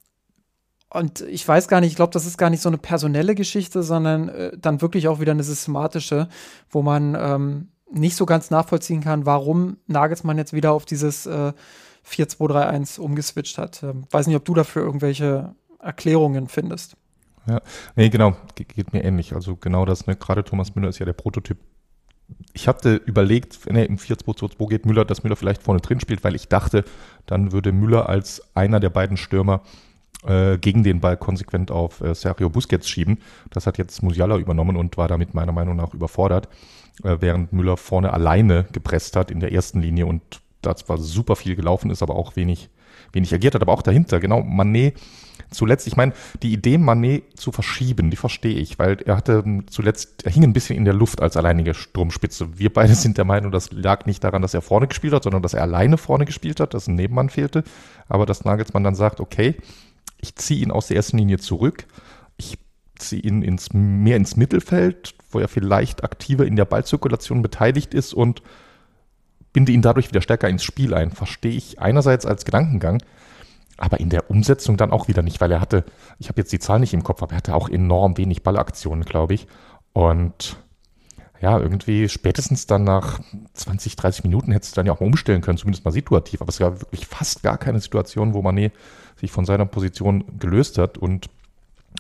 und ich weiß gar nicht, ich glaube, das ist gar nicht so eine personelle Geschichte, sondern äh, dann wirklich auch wieder eine systematische, wo man ähm, nicht so ganz nachvollziehen kann, warum Nagelsmann jetzt wieder auf dieses äh, 4-2-3-1 umgeswitcht hat. Ähm, weiß nicht, ob du dafür irgendwelche Erklärungen findest. Ja, nee, genau, Ge geht mir ähnlich. Also genau das, ne? gerade Thomas Müller ist ja der Prototyp. Ich hatte überlegt, wenn er im 4-2-2-2 geht, Müller, dass Müller vielleicht vorne drin spielt, weil ich dachte, dann würde Müller als einer der beiden Stürmer äh, gegen den Ball konsequent auf äh, Sergio Busquets schieben. Das hat jetzt Musiala übernommen und war damit meiner Meinung nach überfordert, äh, während Müller vorne alleine gepresst hat in der ersten Linie und da zwar super viel gelaufen ist, aber auch wenig, wenig agiert hat, aber auch dahinter, genau, Manet zuletzt, ich meine, die Idee, Manet zu verschieben, die verstehe ich, weil er hatte zuletzt, er hing ein bisschen in der Luft als alleinige Sturmspitze. Wir beide <laughs> sind der Meinung, das lag nicht daran, dass er vorne gespielt hat, sondern dass er alleine vorne gespielt hat, dass ein Nebenmann fehlte. Aber dass Nagelsmann dann sagt, okay, ich ziehe ihn aus der ersten Linie zurück, ich ziehe ihn ins, mehr ins Mittelfeld, wo er vielleicht aktiver in der Ballzirkulation beteiligt ist und binde ihn dadurch wieder stärker ins Spiel ein. Verstehe ich einerseits als Gedankengang, aber in der Umsetzung dann auch wieder nicht, weil er hatte, ich habe jetzt die Zahl nicht im Kopf, aber er hatte auch enorm wenig Ballaktionen, glaube ich. Und ja, irgendwie spätestens dann nach 20, 30 Minuten hättest du dann ja auch mal umstellen können, zumindest mal situativ. Aber es gab wirklich fast gar keine Situation, wo Mané sich von seiner Position gelöst hat. Und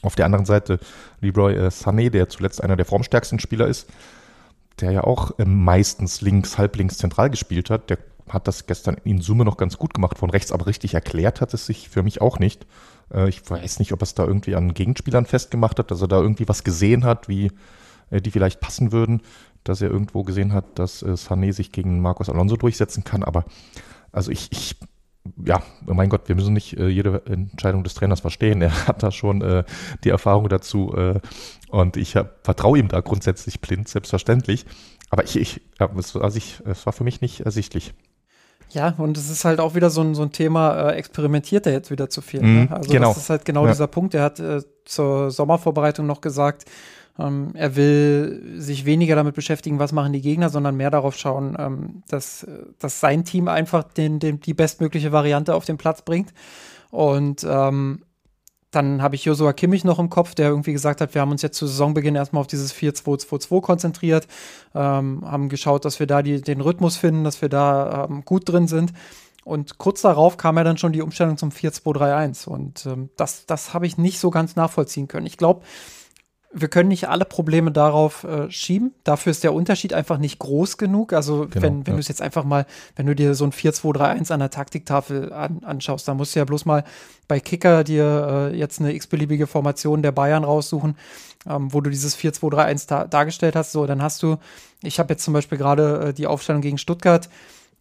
auf der anderen Seite Leroy äh, Sané, der zuletzt einer der formstärksten Spieler ist, der ja auch äh, meistens links, halblinks zentral gespielt hat, der hat das gestern in Summe noch ganz gut gemacht von rechts, aber richtig erklärt hat es sich für mich auch nicht. Äh, ich weiß nicht, ob es da irgendwie an Gegenspielern festgemacht hat, dass er da irgendwie was gesehen hat, wie äh, die vielleicht passen würden, dass er irgendwo gesehen hat, dass äh, Sané sich gegen Marcos Alonso durchsetzen kann. Aber also ich, ich ja, oh mein Gott, wir müssen nicht jede Entscheidung des Trainers verstehen. Er hat da schon die Erfahrung dazu und ich vertraue ihm da grundsätzlich blind, selbstverständlich. Aber ich, ich, ja, es, also ich, es war für mich nicht ersichtlich. Ja, und es ist halt auch wieder so ein, so ein Thema, äh, experimentiert er jetzt wieder zu viel. Mm, ne? Also genau. das ist halt genau ja. dieser Punkt. Er hat äh, zur Sommervorbereitung noch gesagt, ähm, er will sich weniger damit beschäftigen, was machen die Gegner, sondern mehr darauf schauen, ähm, dass, dass sein Team einfach den, den, die bestmögliche Variante auf den Platz bringt. Und ähm, dann habe ich Josua Kimmich noch im Kopf, der irgendwie gesagt hat, wir haben uns jetzt zu Saisonbeginn erstmal auf dieses 4-2-2-2 konzentriert, ähm, haben geschaut, dass wir da die, den Rhythmus finden, dass wir da ähm, gut drin sind. Und kurz darauf kam ja dann schon die Umstellung zum 4-2-3-1. Und ähm, das, das habe ich nicht so ganz nachvollziehen können. Ich glaube, wir können nicht alle Probleme darauf äh, schieben. Dafür ist der Unterschied einfach nicht groß genug. Also genau, wenn, wenn ja. du es jetzt einfach mal, wenn du dir so ein 4-2-3-1 an der Taktiktafel an, anschaust, dann musst du ja bloß mal bei Kicker dir äh, jetzt eine x-beliebige Formation der Bayern raussuchen, ähm, wo du dieses 4-2-3-1 da, dargestellt hast. So, dann hast du, ich habe jetzt zum Beispiel gerade äh, die Aufstellung gegen Stuttgart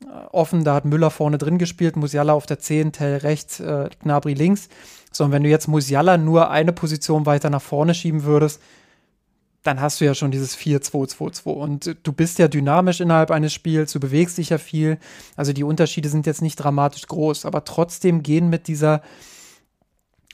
äh, offen, da hat Müller vorne drin gespielt, Musiala auf der 10, Tell rechts, äh, Gnabry links. Sondern wenn du jetzt Musiala nur eine Position weiter nach vorne schieben würdest, dann hast du ja schon dieses 4-2-2-2. Und du bist ja dynamisch innerhalb eines Spiels, du bewegst dich ja viel. Also die Unterschiede sind jetzt nicht dramatisch groß, aber trotzdem gehen mit dieser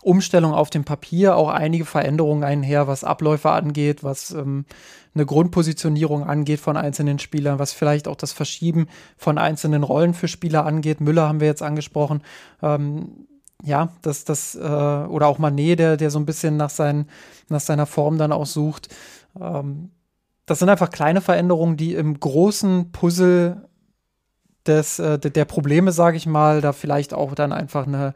Umstellung auf dem Papier auch einige Veränderungen einher, was Abläufe angeht, was ähm, eine Grundpositionierung angeht von einzelnen Spielern, was vielleicht auch das Verschieben von einzelnen Rollen für Spieler angeht. Müller haben wir jetzt angesprochen. Ähm, ja, das, das, äh, oder auch Manet, der, der so ein bisschen nach, seinen, nach seiner Form dann auch sucht. Ähm, das sind einfach kleine Veränderungen, die im großen Puzzle des, äh, der Probleme, sage ich mal, da vielleicht auch dann einfach eine,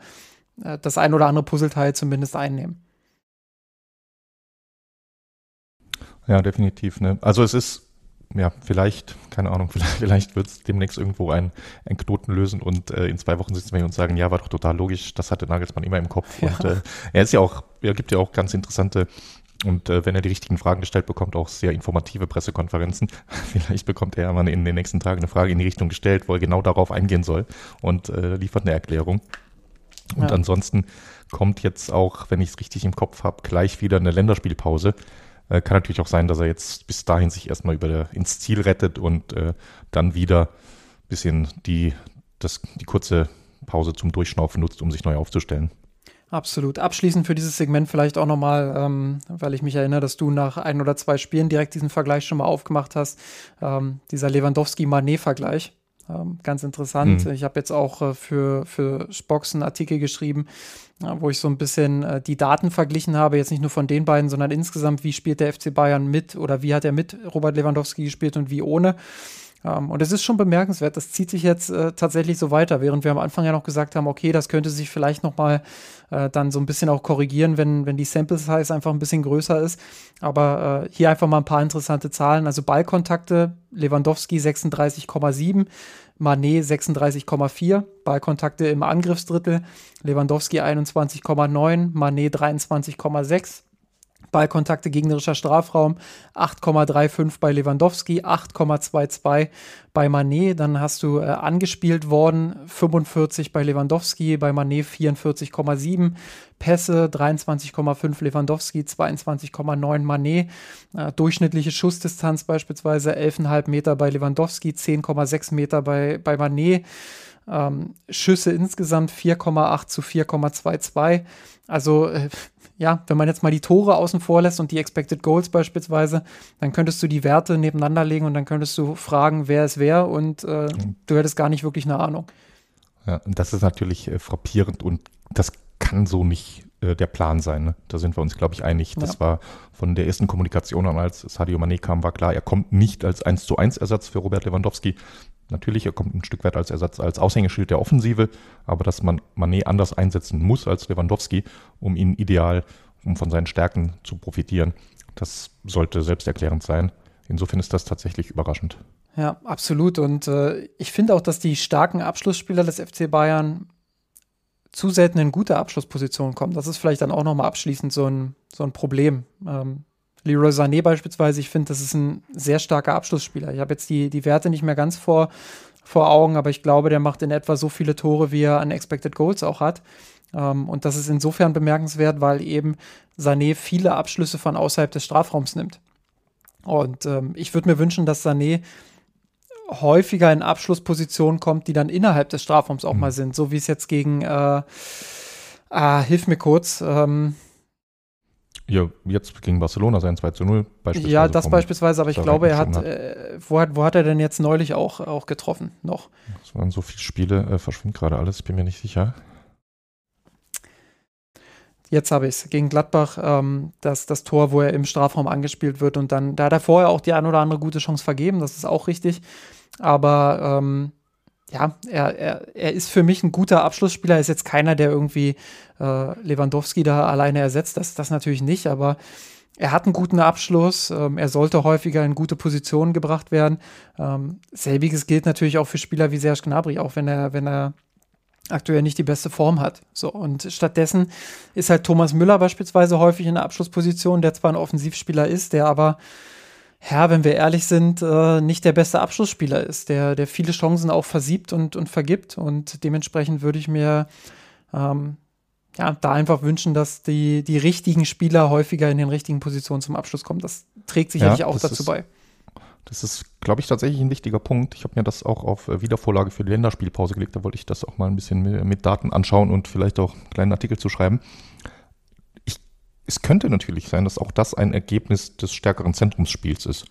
äh, das ein oder andere Puzzleteil zumindest einnehmen. Ja, definitiv. Ne? Also es ist ja, vielleicht, keine Ahnung, <laughs> vielleicht, vielleicht wird es demnächst irgendwo ein, ein Knoten lösen und äh, in zwei Wochen sitzen wir hier und sagen, ja, war doch total logisch, das hatte Nagelsmann immer im Kopf. Ja. Und äh, er ist ja auch, er gibt ja auch ganz interessante und äh, wenn er die richtigen Fragen gestellt bekommt, auch sehr informative Pressekonferenzen. <laughs> Vielleicht bekommt er mal in den nächsten Tagen eine Frage in die Richtung gestellt, wo er genau darauf eingehen soll und äh, liefert eine Erklärung. Und ja. ansonsten kommt jetzt auch, wenn ich es richtig im Kopf habe, gleich wieder eine Länderspielpause. Äh, kann natürlich auch sein, dass er jetzt bis dahin sich erstmal über der, ins Ziel rettet und äh, dann wieder ein bisschen die, das, die kurze Pause zum Durchschnaufen nutzt, um sich neu aufzustellen. Absolut. Abschließend für dieses Segment vielleicht auch nochmal, ähm, weil ich mich erinnere, dass du nach ein oder zwei Spielen direkt diesen Vergleich schon mal aufgemacht hast. Ähm, dieser Lewandowski-Manet-Vergleich. Ähm, ganz interessant. Mhm. Ich habe jetzt auch äh, für, für Spox einen Artikel geschrieben, äh, wo ich so ein bisschen äh, die Daten verglichen habe, jetzt nicht nur von den beiden, sondern insgesamt, wie spielt der FC Bayern mit oder wie hat er mit Robert Lewandowski gespielt und wie ohne. Ähm, und es ist schon bemerkenswert, das zieht sich jetzt äh, tatsächlich so weiter, während wir am Anfang ja noch gesagt haben, okay, das könnte sich vielleicht noch mal äh, dann so ein bisschen auch korrigieren, wenn, wenn die Sample Size einfach ein bisschen größer ist. Aber äh, hier einfach mal ein paar interessante Zahlen. Also Ballkontakte, Lewandowski 36,7, Manet 36,4, Ballkontakte im Angriffsdrittel, Lewandowski 21,9, Manet 23,6. Ballkontakte gegnerischer Strafraum 8,35 bei Lewandowski, 8,22 bei Manet. Dann hast du äh, angespielt worden 45 bei Lewandowski, bei Manet 44,7. Pässe 23,5 Lewandowski, 22,9 Manet. Äh, durchschnittliche Schussdistanz beispielsweise 11,5 Meter bei Lewandowski, 10,6 Meter bei, bei Manet. Ähm, Schüsse insgesamt 4,8 zu 4,22. Also äh, ja, wenn man jetzt mal die Tore außen vor lässt und die Expected Goals beispielsweise, dann könntest du die Werte nebeneinander legen und dann könntest du fragen, wer ist wer und äh, mhm. du hättest gar nicht wirklich eine Ahnung. Ja, und das ist natürlich äh, frappierend und das kann so nicht äh, der Plan sein. Ne? Da sind wir uns, glaube ich, einig. Das ja. war von der ersten Kommunikation an, als Sadio Mané kam, war klar, er kommt nicht als 1 zu 1 Ersatz für Robert Lewandowski. Natürlich, er kommt ein Stück weit als Ersatz, als Aushängeschild der Offensive, aber dass man Mané anders einsetzen muss als Lewandowski, um ihn ideal, um von seinen Stärken zu profitieren, das sollte selbsterklärend sein. Insofern ist das tatsächlich überraschend. Ja, absolut. Und äh, ich finde auch, dass die starken Abschlussspieler des FC Bayern zu selten in gute Abschlusspositionen kommen. Das ist vielleicht dann auch nochmal abschließend so ein, so ein Problem. Ähm, Leroy Sané beispielsweise, ich finde, das ist ein sehr starker Abschlussspieler. Ich habe jetzt die, die Werte nicht mehr ganz vor, vor Augen, aber ich glaube, der macht in etwa so viele Tore, wie er an Expected Goals auch hat. Ähm, und das ist insofern bemerkenswert, weil eben Sané viele Abschlüsse von außerhalb des Strafraums nimmt. Und ähm, ich würde mir wünschen, dass Sané häufiger in Abschlusspositionen kommt, die dann innerhalb des Strafraums auch mhm. mal sind, so wie es jetzt gegen, äh, ah, hilf mir kurz, ähm, ja, jetzt gegen Barcelona sein 2 zu 0 beispielsweise. Ja, das beispielsweise, aber ich glaube, er hat, hat. Äh, wo hat, wo hat er denn jetzt neulich auch, auch getroffen noch? Es waren so viele Spiele, äh, verschwindet gerade alles, ich bin mir nicht sicher. Jetzt habe ich es gegen Gladbach, ähm, das, das Tor, wo er im Strafraum angespielt wird und dann, da hat er vorher auch die ein oder andere gute Chance vergeben, das ist auch richtig. Aber ähm, ja, er, er, er ist für mich ein guter Abschlussspieler. Er ist jetzt keiner, der irgendwie äh, Lewandowski da alleine ersetzt. Das, das natürlich nicht, aber er hat einen guten Abschluss. Ähm, er sollte häufiger in gute Positionen gebracht werden. Ähm, selbiges gilt natürlich auch für Spieler wie Serge Gnabry, auch wenn er, wenn er aktuell nicht die beste Form hat. So, und stattdessen ist halt Thomas Müller beispielsweise häufig in der Abschlussposition, der zwar ein Offensivspieler ist, der aber ja, wenn wir ehrlich sind, äh, nicht der beste Abschlussspieler ist, der, der viele Chancen auch versiebt und, und vergibt. Und dementsprechend würde ich mir ähm, ja, da einfach wünschen, dass die, die richtigen Spieler häufiger in den richtigen Positionen zum Abschluss kommen. Das trägt sicherlich ja, auch dazu ist, bei. Das ist, glaube ich, tatsächlich ein wichtiger Punkt. Ich habe mir das auch auf äh, Wiedervorlage für die Länderspielpause gelegt. Da wollte ich das auch mal ein bisschen mit Daten anschauen und vielleicht auch einen kleinen Artikel zu schreiben es könnte natürlich sein, dass auch das ein Ergebnis des stärkeren Zentrumsspiels ist.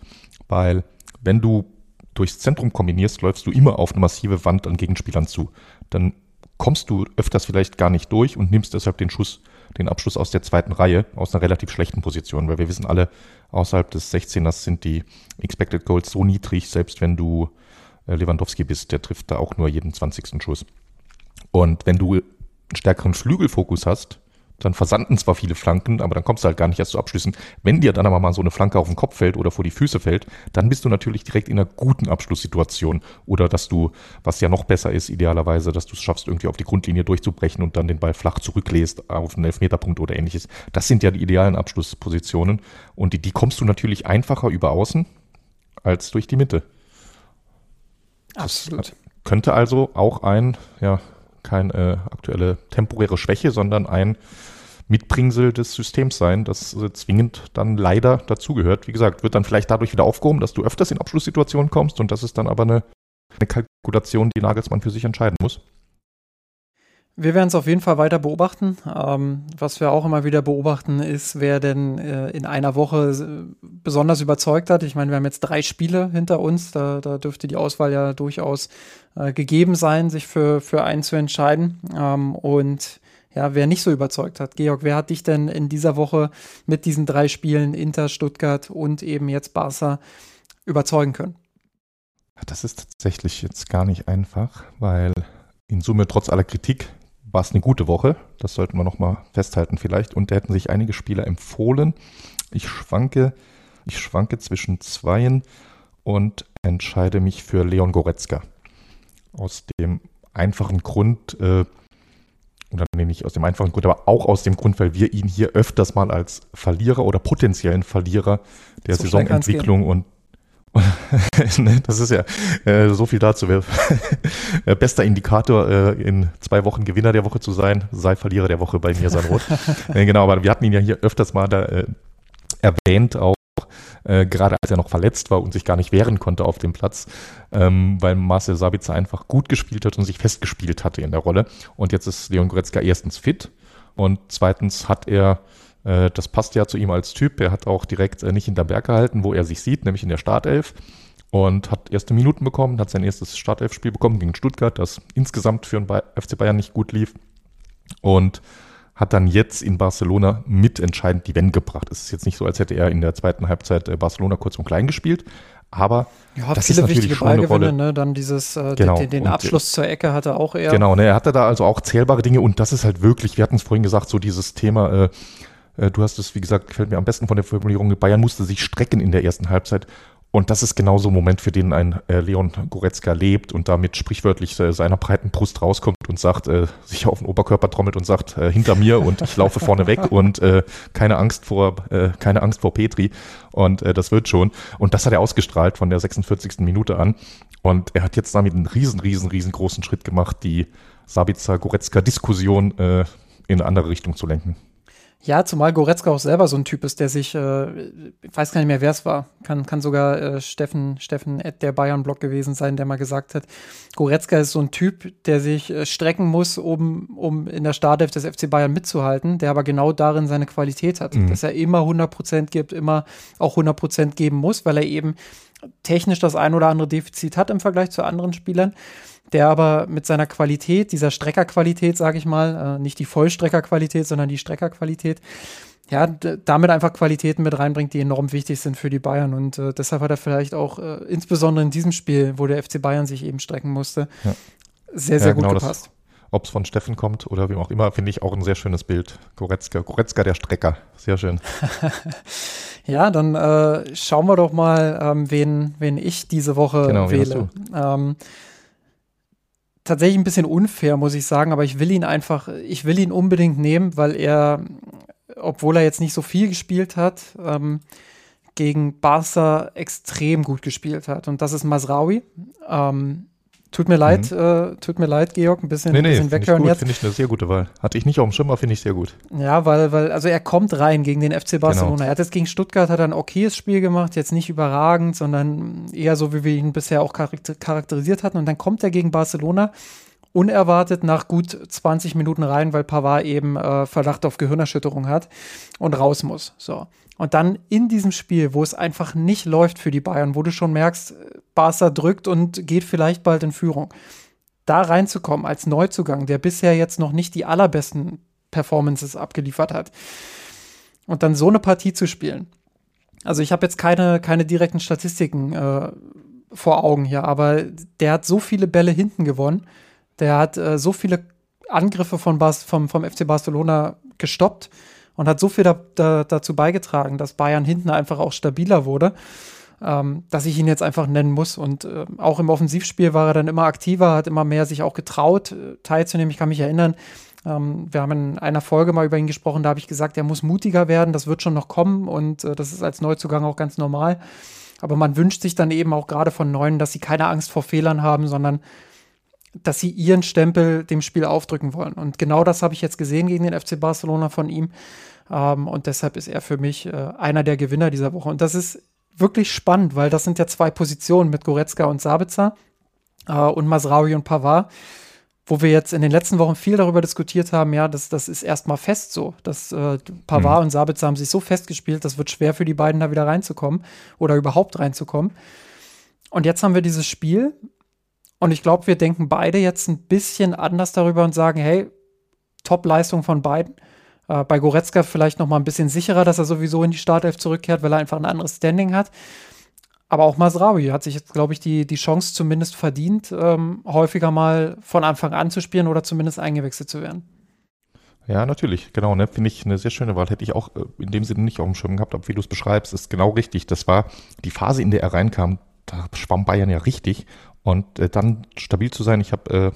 Weil wenn du durchs Zentrum kombinierst, läufst du immer auf eine massive Wand an Gegenspielern zu. Dann kommst du öfters vielleicht gar nicht durch und nimmst deshalb den Schuss, den Abschluss aus der zweiten Reihe, aus einer relativ schlechten Position, weil wir wissen alle, außerhalb des 16ers sind die Expected Goals so niedrig, selbst wenn du äh, Lewandowski bist, der trifft da auch nur jeden 20. Schuss. Und wenn du einen stärkeren Flügelfokus hast, dann versanden zwar viele Flanken, aber dann kommst du halt gar nicht erst zu Abschlüssen. Wenn dir dann aber mal so eine Flanke auf den Kopf fällt oder vor die Füße fällt, dann bist du natürlich direkt in einer guten Abschlusssituation. Oder dass du, was ja noch besser ist, idealerweise, dass du es schaffst, irgendwie auf die Grundlinie durchzubrechen und dann den Ball flach zurücklässt auf einen Elfmeterpunkt oder ähnliches. Das sind ja die idealen Abschlusspositionen. Und die, die kommst du natürlich einfacher über außen als durch die Mitte. Absolut. Das könnte also auch ein, ja, keine äh, aktuelle temporäre Schwäche, sondern ein Mitbringsel des Systems sein, das zwingend dann leider dazugehört. Wie gesagt, wird dann vielleicht dadurch wieder aufgehoben, dass du öfters in Abschlusssituationen kommst und das ist dann aber eine, eine Kalkulation, die Nagelsmann für sich entscheiden muss. Wir werden es auf jeden Fall weiter beobachten. Ähm, was wir auch immer wieder beobachten, ist, wer denn äh, in einer Woche äh, besonders überzeugt hat. Ich meine, wir haben jetzt drei Spiele hinter uns. Da, da dürfte die Auswahl ja durchaus äh, gegeben sein, sich für, für einen zu entscheiden. Ähm, und ja, wer nicht so überzeugt hat. Georg, wer hat dich denn in dieser Woche mit diesen drei Spielen Inter, Stuttgart und eben jetzt Barca überzeugen können? Das ist tatsächlich jetzt gar nicht einfach, weil in Summe trotz aller Kritik war es eine gute Woche. Das sollten wir nochmal festhalten vielleicht. Und da hätten sich einige Spieler empfohlen. Ich schwanke, ich schwanke zwischen zweien und entscheide mich für Leon Goretzka. Aus dem einfachen Grund, äh, Und dann nicht aus dem einfachen Grund, aber auch aus dem Grund, weil wir ihn hier öfters mal als Verlierer oder potenziellen Verlierer der so Saisonentwicklung und <laughs> Ne, das ist ja äh, so viel dazu. <laughs> Äh, bester Indikator, äh, in zwei Wochen Gewinner der Woche zu sein, sei Verlierer der Woche bei mir sein Rot. <laughs> äh, genau, aber wir hatten ihn ja hier öfters mal da äh, erwähnt, auch äh, gerade als er noch verletzt war und sich gar nicht wehren konnte auf dem Platz, ähm, weil Marcel Sabitzer einfach gut gespielt hat und sich festgespielt hatte in der Rolle. Und jetzt ist Leon Goretzka erstens fit und zweitens hat er äh, das passt ja zu ihm als Typ. Er hat auch direkt äh, nicht hinterm Berg gehalten, wo er sich sieht, nämlich in der Startelf. Und hat erste Minuten bekommen, hat sein erstes Startelf-Spiel bekommen gegen Stuttgart, das insgesamt für den FC Bayern nicht gut lief. Und hat dann jetzt in Barcelona mitentscheidend die Wende gebracht. Es ist jetzt nicht so, als hätte er in der zweiten Halbzeit äh, Barcelona kurz und klein gespielt, aber ja, das viele ist wichtige Ballgewinne, ne? dann dieses, äh, genau. den, den Abschluss zur Ecke hatte auch er. Genau, ne, er hatte da also auch zählbare Dinge und das ist halt wirklich, wir hatten es vorhin gesagt, so dieses Thema, äh, äh, du hast es, wie gesagt, gefällt mir am besten von der Formulierung, Bayern musste sich strecken in der ersten Halbzeit. Und das ist genauso ein Moment, für den ein äh, Leon Goretzka lebt und damit sprichwörtlich äh, seiner breiten Brust rauskommt und sagt, äh, sich auf den Oberkörper trommelt und sagt, äh, hinter mir und ich laufe vorne weg und äh, keine Angst vor, äh, keine Angst vor Petri. Und das wird schon. Und das hat er ausgestrahlt von der 46. Minute an. Und er hat jetzt damit einen riesen, riesen, riesengroßen Schritt gemacht, die Sabitzer-Goretzka-Diskussion in eine andere Richtung zu lenken. Ja, zumal Goretzka auch selber so ein Typ ist, der sich, äh, ich weiß gar nicht mehr, wer es war, kann, kann sogar äh, Steffen, Steffen der Bayern-Blog gewesen sein, der mal gesagt hat, Goretzka ist so ein Typ, der sich äh, strecken muss, um, um in der Startelf des FC Bayern mitzuhalten, der aber genau darin seine Qualität hat, mhm. dass er immer 100% gibt, immer auch 100% geben muss, weil er eben technisch das ein oder andere Defizit hat im Vergleich zu anderen Spielern der aber mit seiner Qualität, dieser Streckerqualität, sage ich mal, äh, nicht die Vollstreckerqualität, sondern die Streckerqualität, ja, damit einfach Qualitäten mit reinbringt, die enorm wichtig sind für die Bayern. Und äh, deshalb hat er vielleicht auch äh, insbesondere in diesem Spiel, wo der FC Bayern sich eben strecken musste, ja. sehr, sehr ja, gut genau gepasst. Ob es von Steffen kommt oder wie auch immer, finde ich auch ein sehr schönes Bild. Goretzka, Goretzka der Strecker. Sehr schön. <laughs> ja, dann äh, schauen wir doch mal, ähm, wen, wen ich diese Woche genau, wähle. Ähm, tatsächlich ein bisschen unfair, muss ich sagen, aber ich will ihn einfach, ich will ihn unbedingt nehmen, weil er, obwohl er jetzt nicht so viel gespielt hat, ähm, gegen Barca extrem gut gespielt hat. Und das ist Masraui. Ähm, Tut mir leid, mhm. äh, tut mir leid, Georg, ein bisschen, nee, nee, bisschen weghören jetzt. Finde ich eine sehr gute Wahl. Hatte ich nicht auf dem Schimmer, finde ich sehr gut. Ja, weil, weil, also er kommt rein gegen den FC Barcelona. Genau. Er hat jetzt gegen Stuttgart hat ein okayes Spiel gemacht, jetzt nicht überragend, sondern eher so, wie wir ihn bisher auch charakterisiert hatten. Und dann kommt er gegen Barcelona unerwartet nach gut 20 Minuten rein, weil Pavard eben äh, Verdacht auf Gehirnerschütterung hat und raus muss. So. Und dann in diesem Spiel, wo es einfach nicht läuft für die Bayern, wo du schon merkst, Barca drückt und geht vielleicht bald in Führung, da reinzukommen als Neuzugang, der bisher jetzt noch nicht die allerbesten Performances abgeliefert hat, und dann so eine Partie zu spielen. Also ich habe jetzt keine, keine direkten Statistiken äh, vor Augen hier, aber der hat so viele Bälle hinten gewonnen, der hat äh, so viele Angriffe von Bas vom, vom FC Barcelona gestoppt und hat so viel da, da, dazu beigetragen, dass Bayern hinten einfach auch stabiler wurde, ähm, dass ich ihn jetzt einfach nennen muss. Und äh, auch im Offensivspiel war er dann immer aktiver, hat immer mehr sich auch getraut, äh, teilzunehmen. Ich kann mich erinnern, ähm, wir haben in einer Folge mal über ihn gesprochen, da habe ich gesagt, er muss mutiger werden, das wird schon noch kommen und äh, das ist als Neuzugang auch ganz normal. Aber man wünscht sich dann eben auch gerade von Neuen, dass sie keine Angst vor Fehlern haben, sondern dass sie ihren Stempel dem Spiel aufdrücken wollen. Und genau das habe ich jetzt gesehen gegen den FC Barcelona von ihm. Ähm, und deshalb ist er für mich äh, einer der Gewinner dieser Woche. Und das ist wirklich spannend, weil das sind ja zwei Positionen mit Goretzka und Sabitzer äh, und Masraui und Pavard, wo wir jetzt in den letzten Wochen viel darüber diskutiert haben, ja, das, das ist erstmal fest so. Dass, äh, Pavard mhm. und Sabitzer haben sich so festgespielt, das wird schwer für die beiden da wieder reinzukommen oder überhaupt reinzukommen. Und jetzt haben wir dieses Spiel und ich glaube, wir denken beide jetzt ein bisschen anders darüber und sagen, hey, Top-Leistung von beiden. Äh, bei Goretzka vielleicht noch mal ein bisschen sicherer, dass er sowieso in die Startelf zurückkehrt, weil er einfach ein anderes Standing hat. Aber auch Masraoui hat sich jetzt, glaube ich, die, die Chance zumindest verdient, ähm, häufiger mal von Anfang an zu spielen oder zumindest eingewechselt zu werden. Ja, natürlich, genau, ne, finde ich eine sehr schöne Wahl. Hätte ich auch äh, in dem Sinne nicht auf dem Schirm gehabt, aber wie du es beschreibst, ist genau richtig. Das war die Phase, in der er reinkam, da schwamm Bayern ja richtig und äh, dann stabil zu sein. Ich habe äh,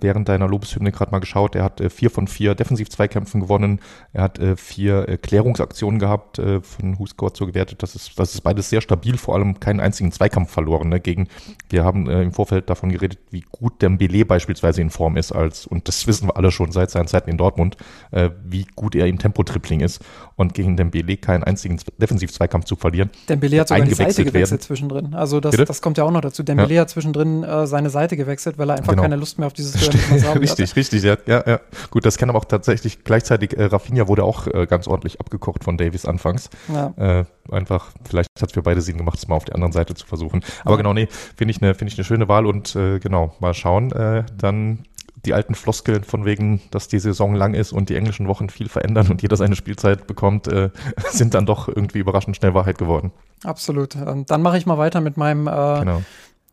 während deiner Lobeshymne gerade mal geschaut. Er hat äh, vier von vier Defensiv-Zweikämpfen gewonnen. Er hat äh, vier äh, Klärungsaktionen gehabt, äh, von Huscore so gewertet. Das ist, das ist beides sehr stabil, vor allem keinen einzigen Zweikampf verloren. Ne? Gegen, wir haben äh, im Vorfeld davon geredet, wie gut Dembele beispielsweise in Form ist, als, und das wissen wir alle schon seit seinen Zeiten in Dortmund, äh, wie gut er im Tempo-Tripling ist. Und gegen Dembele keinen einzigen Defensiv-Zweikampf zu verlieren. Dembele hat sogar die Seite gewechselt werden. zwischendrin. Also das, das kommt ja auch noch dazu. Dembele ja. hat zwischendrin äh, seine Seite gewechselt, weil er einfach genau. keine Lust mehr auf dieses <laughs> Richtig, richtig, ja, ja, ja. Gut, das kann aber auch tatsächlich gleichzeitig, äh, Rafinha wurde auch äh, ganz ordentlich abgekocht von Davies anfangs. Ja. Äh, einfach, vielleicht hat es für beide Sinn gemacht, es mal auf der anderen Seite zu versuchen. Aber ja. genau, nee, finde ich eine finde ich eine schöne Wahl und äh, genau, mal schauen. Äh, dann die alten Floskeln von wegen, dass die Saison lang ist und die englischen Wochen viel verändern und jeder seine Spielzeit bekommt, äh, <laughs> sind dann doch irgendwie überraschend schnell Wahrheit geworden. Absolut. Ähm, dann mache ich mal weiter mit meinem äh, genau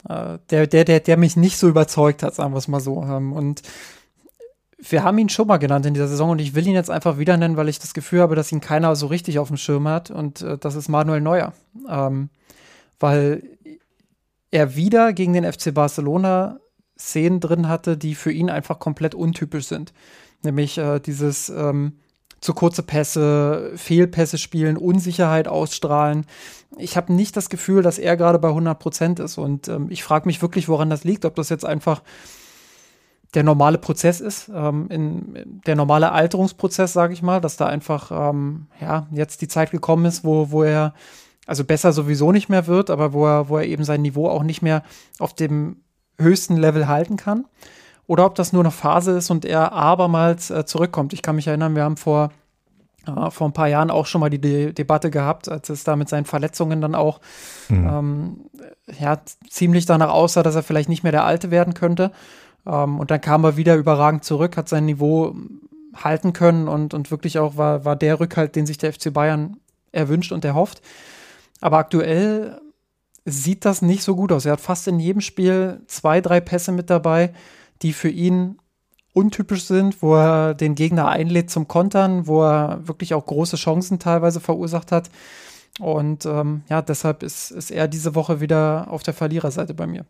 äh, der, der, der, der mich nicht so überzeugt hat, sagen wir es mal so. Ähm, und wir haben ihn schon mal genannt in dieser Saison und ich will ihn jetzt einfach wieder nennen, weil ich das Gefühl habe, dass ihn keiner so richtig auf dem Schirm hat und äh, das ist Manuel Neuer. Ähm, weil er wieder gegen den FC Barcelona Szenen drin hatte, die für ihn einfach komplett untypisch sind. Nämlich äh, dieses ähm, zu kurze Pässe, Fehlpässe spielen, Unsicherheit ausstrahlen. Ich habe nicht das Gefühl, dass er gerade bei 100 Prozent ist. Und ähm, ich frage mich wirklich, woran das liegt. Ob das jetzt einfach der normale Prozess ist, ähm, in, der normale Alterungsprozess, sage ich mal, dass da einfach ähm, ja jetzt die Zeit gekommen ist, wo, wo er also besser sowieso nicht mehr wird, aber wo er, wo er eben sein Niveau auch nicht mehr auf dem höchsten Level halten kann oder ob das nur eine Phase ist und er abermals äh, zurückkommt. Ich kann mich erinnern, wir haben vor, äh, vor ein paar Jahren auch schon mal die De Debatte gehabt, als es da mit seinen Verletzungen dann auch mhm. ähm, ja, ziemlich danach aussah, dass er vielleicht nicht mehr der Alte werden könnte. Ähm, und dann kam er wieder überragend zurück, hat sein Niveau halten können und, und wirklich auch war, war der Rückhalt, den sich der FC Bayern erwünscht und erhofft. Aber aktuell sieht das nicht so gut aus. Er hat fast in jedem Spiel zwei, drei Pässe mit dabei, die für ihn untypisch sind, wo er den Gegner einlädt zum Kontern, wo er wirklich auch große Chancen teilweise verursacht hat. Und ähm, ja, deshalb ist, ist er diese Woche wieder auf der Verliererseite bei mir.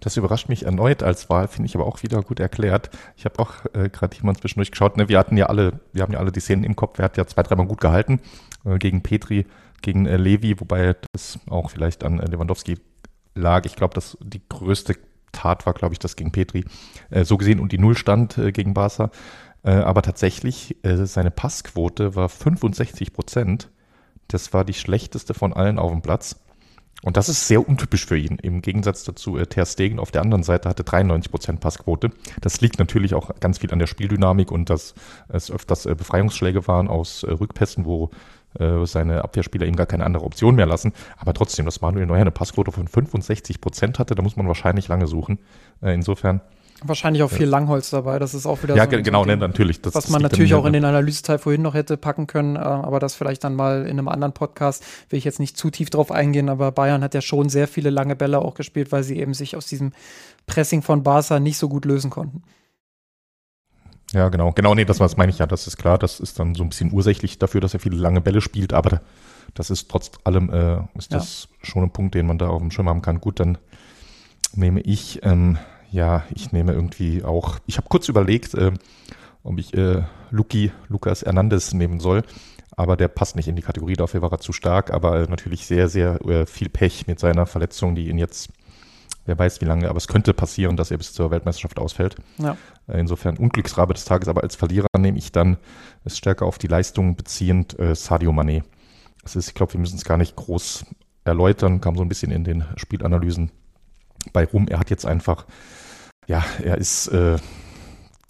Das überrascht mich erneut als Wahl, finde ich aber auch wieder gut erklärt. Ich habe auch äh, gerade jemand zwischendurch geschaut. Ne, wir hatten ja alle, wir haben ja alle die Szenen im Kopf. Er hat ja zwei, dreimal gut gehalten äh, gegen Petri, gegen äh, Levi, wobei das auch vielleicht an äh, Lewandowski lag. Ich glaube, dass die größte Tat war, glaube ich, das gegen Petri, äh, so gesehen und die Nullstand äh, gegen Barca. Äh, aber tatsächlich, äh, seine Passquote war 65 Prozent. Das war die schlechteste von allen auf dem Platz. Und das ist sehr untypisch für ihn. Im Gegensatz dazu, äh, Ter Stegen auf der anderen Seite hatte 93 Prozent Passquote. Das liegt natürlich auch ganz viel an der Spieldynamik und dass es öfters äh, Befreiungsschläge waren aus äh, Rückpässen, wo äh, seine Abwehrspieler ihm gar keine andere Option mehr lassen. Aber trotzdem, dass Manuel Neuer eine Passquote von 65 Prozent hatte, da muss man wahrscheinlich lange suchen. Äh, insofern. Wahrscheinlich auch viel Langholz dabei. Das ist auch wieder ja, so genau, so ne, natürlich. Das, was man natürlich auch in den Analyseteil vorhin noch hätte packen können, äh, aber das vielleicht dann mal in einem anderen Podcast. Will ich jetzt nicht zu tief drauf eingehen, aber Bayern hat ja schon sehr viele lange Bälle auch gespielt, weil sie eben sich aus diesem Pressing von Barca nicht so gut lösen konnten. Ja, genau. Genau, nee, das, was meine ich ja, das ist klar. Das ist dann so ein bisschen ursächlich dafür, dass er viele lange Bälle spielt, aber das ist trotz allem, äh, ist das ja. schon ein Punkt, den man da auf dem Schirm haben kann. Gut, dann nehme ich, ähm, ja, ich nehme irgendwie auch, ich habe kurz überlegt, äh, ob ich äh, Luki, Lukas Hernandez nehmen soll, aber der passt nicht in die Kategorie, dafür war er zu stark, aber natürlich sehr, sehr äh, viel Pech mit seiner Verletzung, die ihn jetzt Wer weiß wie lange, aber es könnte passieren, dass er bis zur Weltmeisterschaft ausfällt. Ja. Äh, insofern Unglücksrabe des Tages, aber als Verlierer nehme ich dann es stärker auf die Leistung beziehend äh, Sadio Mané. Das ist, ich glaube, wir müssen es gar nicht groß erläutern, kam so ein bisschen in den Spielanalysen bei rum. Er hat jetzt einfach, ja, er ist, äh,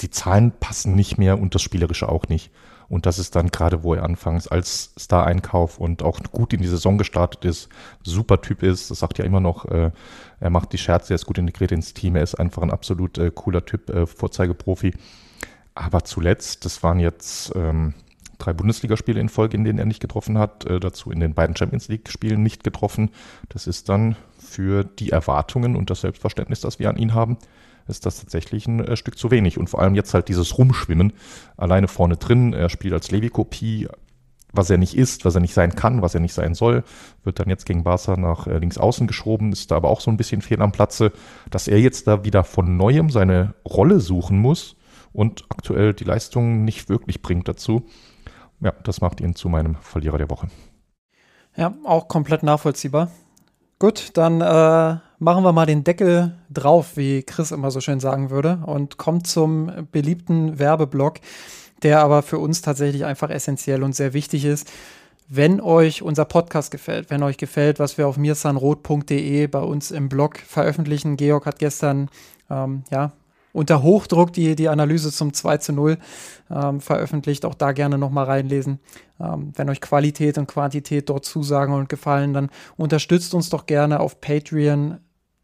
die Zahlen passen nicht mehr und das Spielerische auch nicht. Und das ist dann gerade, wo er anfangs als Star-Einkauf und auch gut in die Saison gestartet ist, super Typ ist. Das sagt ja immer noch, äh, er macht die Scherze, er ist gut integriert ins Team, er ist einfach ein absolut äh, cooler Typ, äh, Vorzeigeprofi. Aber zuletzt, das waren jetzt ähm, drei Bundesligaspiele in Folge, in denen er nicht getroffen hat, äh, dazu in den beiden Champions League-Spielen nicht getroffen. Das ist dann für die Erwartungen und das Selbstverständnis, das wir an ihn haben, ist das tatsächlich ein äh, Stück zu wenig. Und vor allem jetzt halt dieses Rumschwimmen alleine vorne drin. Er spielt als Levi-Kopie, was er nicht ist, was er nicht sein kann, was er nicht sein soll, wird dann jetzt gegen Barca nach äh, links außen geschoben, ist da aber auch so ein bisschen fehl am Platze, dass er jetzt da wieder von neuem seine Rolle suchen muss und aktuell die Leistung nicht wirklich bringt dazu. Ja, das macht ihn zu meinem Verlierer der Woche. Ja, auch komplett nachvollziehbar. Gut, dann äh, machen wir mal den Deckel drauf, wie Chris immer so schön sagen würde, und kommt zum beliebten Werbeblock, der aber für uns tatsächlich einfach essentiell und sehr wichtig ist. Wenn euch unser Podcast gefällt, wenn euch gefällt, was wir auf mirsanrot.de bei uns im Blog veröffentlichen, Georg hat gestern ähm, ja, unter Hochdruck die, die Analyse zum 2 zu 0 ähm, veröffentlicht. Auch da gerne nochmal reinlesen. Ähm, wenn euch Qualität und Quantität dort zusagen und gefallen, dann unterstützt uns doch gerne auf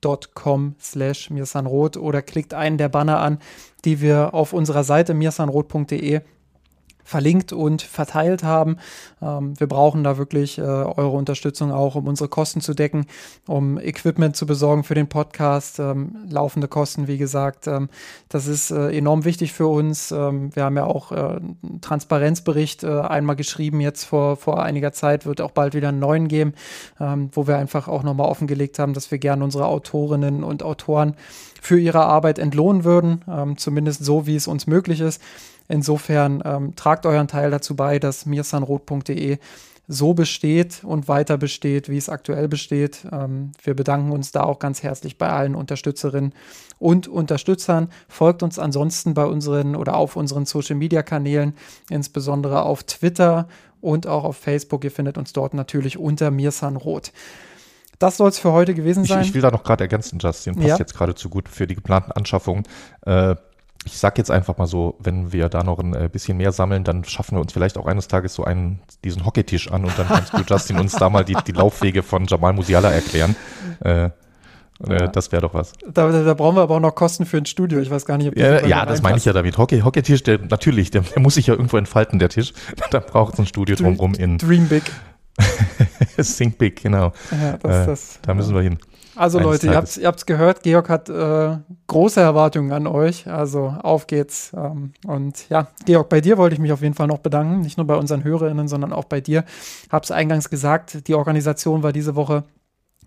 patreon.com slash mirsanrot oder klickt einen der Banner an, die wir auf unserer Seite mirsanrot.de verlinkt und verteilt haben. Ähm, wir brauchen da wirklich äh, eure Unterstützung auch, um unsere Kosten zu decken, um Equipment zu besorgen für den Podcast, ähm, laufende Kosten, wie gesagt. Ähm, das ist äh, enorm wichtig für uns. Ähm, wir haben ja auch äh, einen Transparenzbericht äh, einmal geschrieben, jetzt vor, vor einiger Zeit, wird auch bald wieder einen neuen geben, ähm, wo wir einfach auch nochmal offengelegt haben, dass wir gerne unsere Autorinnen und Autoren für ihre Arbeit entlohnen würden, ähm, zumindest so, wie es uns möglich ist. Insofern ähm, tragt euren Teil dazu bei, dass mirsanrot.de so besteht und weiter besteht, wie es aktuell besteht. Ähm, wir bedanken uns da auch ganz herzlich bei allen Unterstützerinnen und Unterstützern. Folgt uns ansonsten bei unseren oder auf unseren Social Media Kanälen, insbesondere auf Twitter und auch auf Facebook. Ihr findet uns dort natürlich unter Mirsanrot. Das soll es für heute gewesen sein. Ich, ich will da noch gerade ergänzen, Justin, passt Ja. jetzt gerade zu gut für die geplanten Anschaffungen. Äh, ich sag jetzt einfach mal so, wenn wir da noch ein äh, bisschen mehr sammeln, dann schaffen wir uns vielleicht auch eines Tages so einen, diesen Hockeytisch an und dann kannst du, Justin, uns da mal die, die Laufwege von Jamal Musiala erklären. Äh, äh, Ja. Das wäre doch was. Da, da, brauchen wir aber auch noch Kosten für ein Studio. Ich weiß gar nicht, ob das Ja, ja das meine ich ja damit. Hockey, Hockeytisch, der natürlich, der, der muss sich ja irgendwo entfalten, der Tisch. <laughs> Da braucht es ein Studio drumrum in Dream Big. <laughs> Think Big, genau. Ja, das, Äh, das, Da müssen wir hin. Also eines Leute, ihr Tages. habt ihr habt's gehört, Georg hat äh, große Erwartungen an euch. Also auf geht's. Ähm, und ja, Georg, bei dir wollte ich mich auf jeden Fall noch bedanken. Nicht nur bei unseren Hörerinnen, sondern auch bei dir. Hab's eingangs gesagt, die Organisation war diese Woche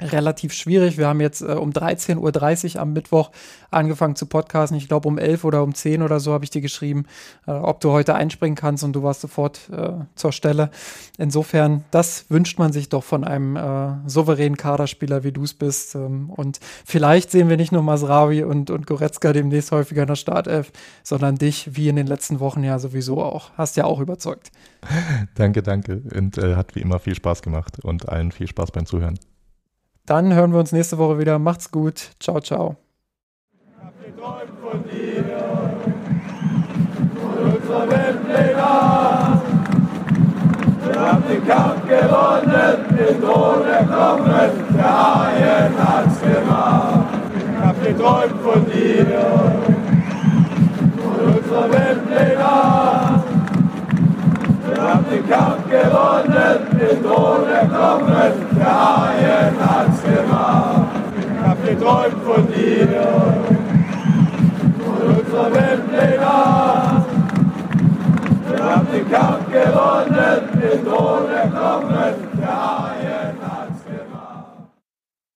relativ schwierig. Wir haben jetzt äh, um 13.30 Uhr am Mittwoch angefangen zu podcasten. Ich glaube um 11 oder um 10 oder so habe ich dir geschrieben, äh, ob du heute einspringen kannst und du warst sofort äh, zur Stelle. Insofern, das wünscht man sich doch von einem äh, souveränen Kaderspieler, wie du es bist. Ähm, und vielleicht sehen wir nicht nur Masrawi und, und Goretzka demnächst häufiger in der Startelf, sondern dich, wie in den letzten Wochen ja sowieso auch. Hast ja auch überzeugt. <laughs> Danke, danke. Und äh, hat wie immer viel Spaß gemacht und allen viel Spaß beim Zuhören. Dann hören wir uns nächste Woche wieder. Macht's gut. Ciao, ciao. Wir haben den Kampf gewonnen, den Thron erklommen, der Haien hat's gemacht. Ich hab geträumt von dir, von unserer Weltpläne. Haben den Kampf gewonnen, den Thron erklommen, der Haien hat's gemacht. Ich hab geträumt von dir, von unserer Weltpläne. Wir haben den Kampf gewonnen, den Thron erklommen, der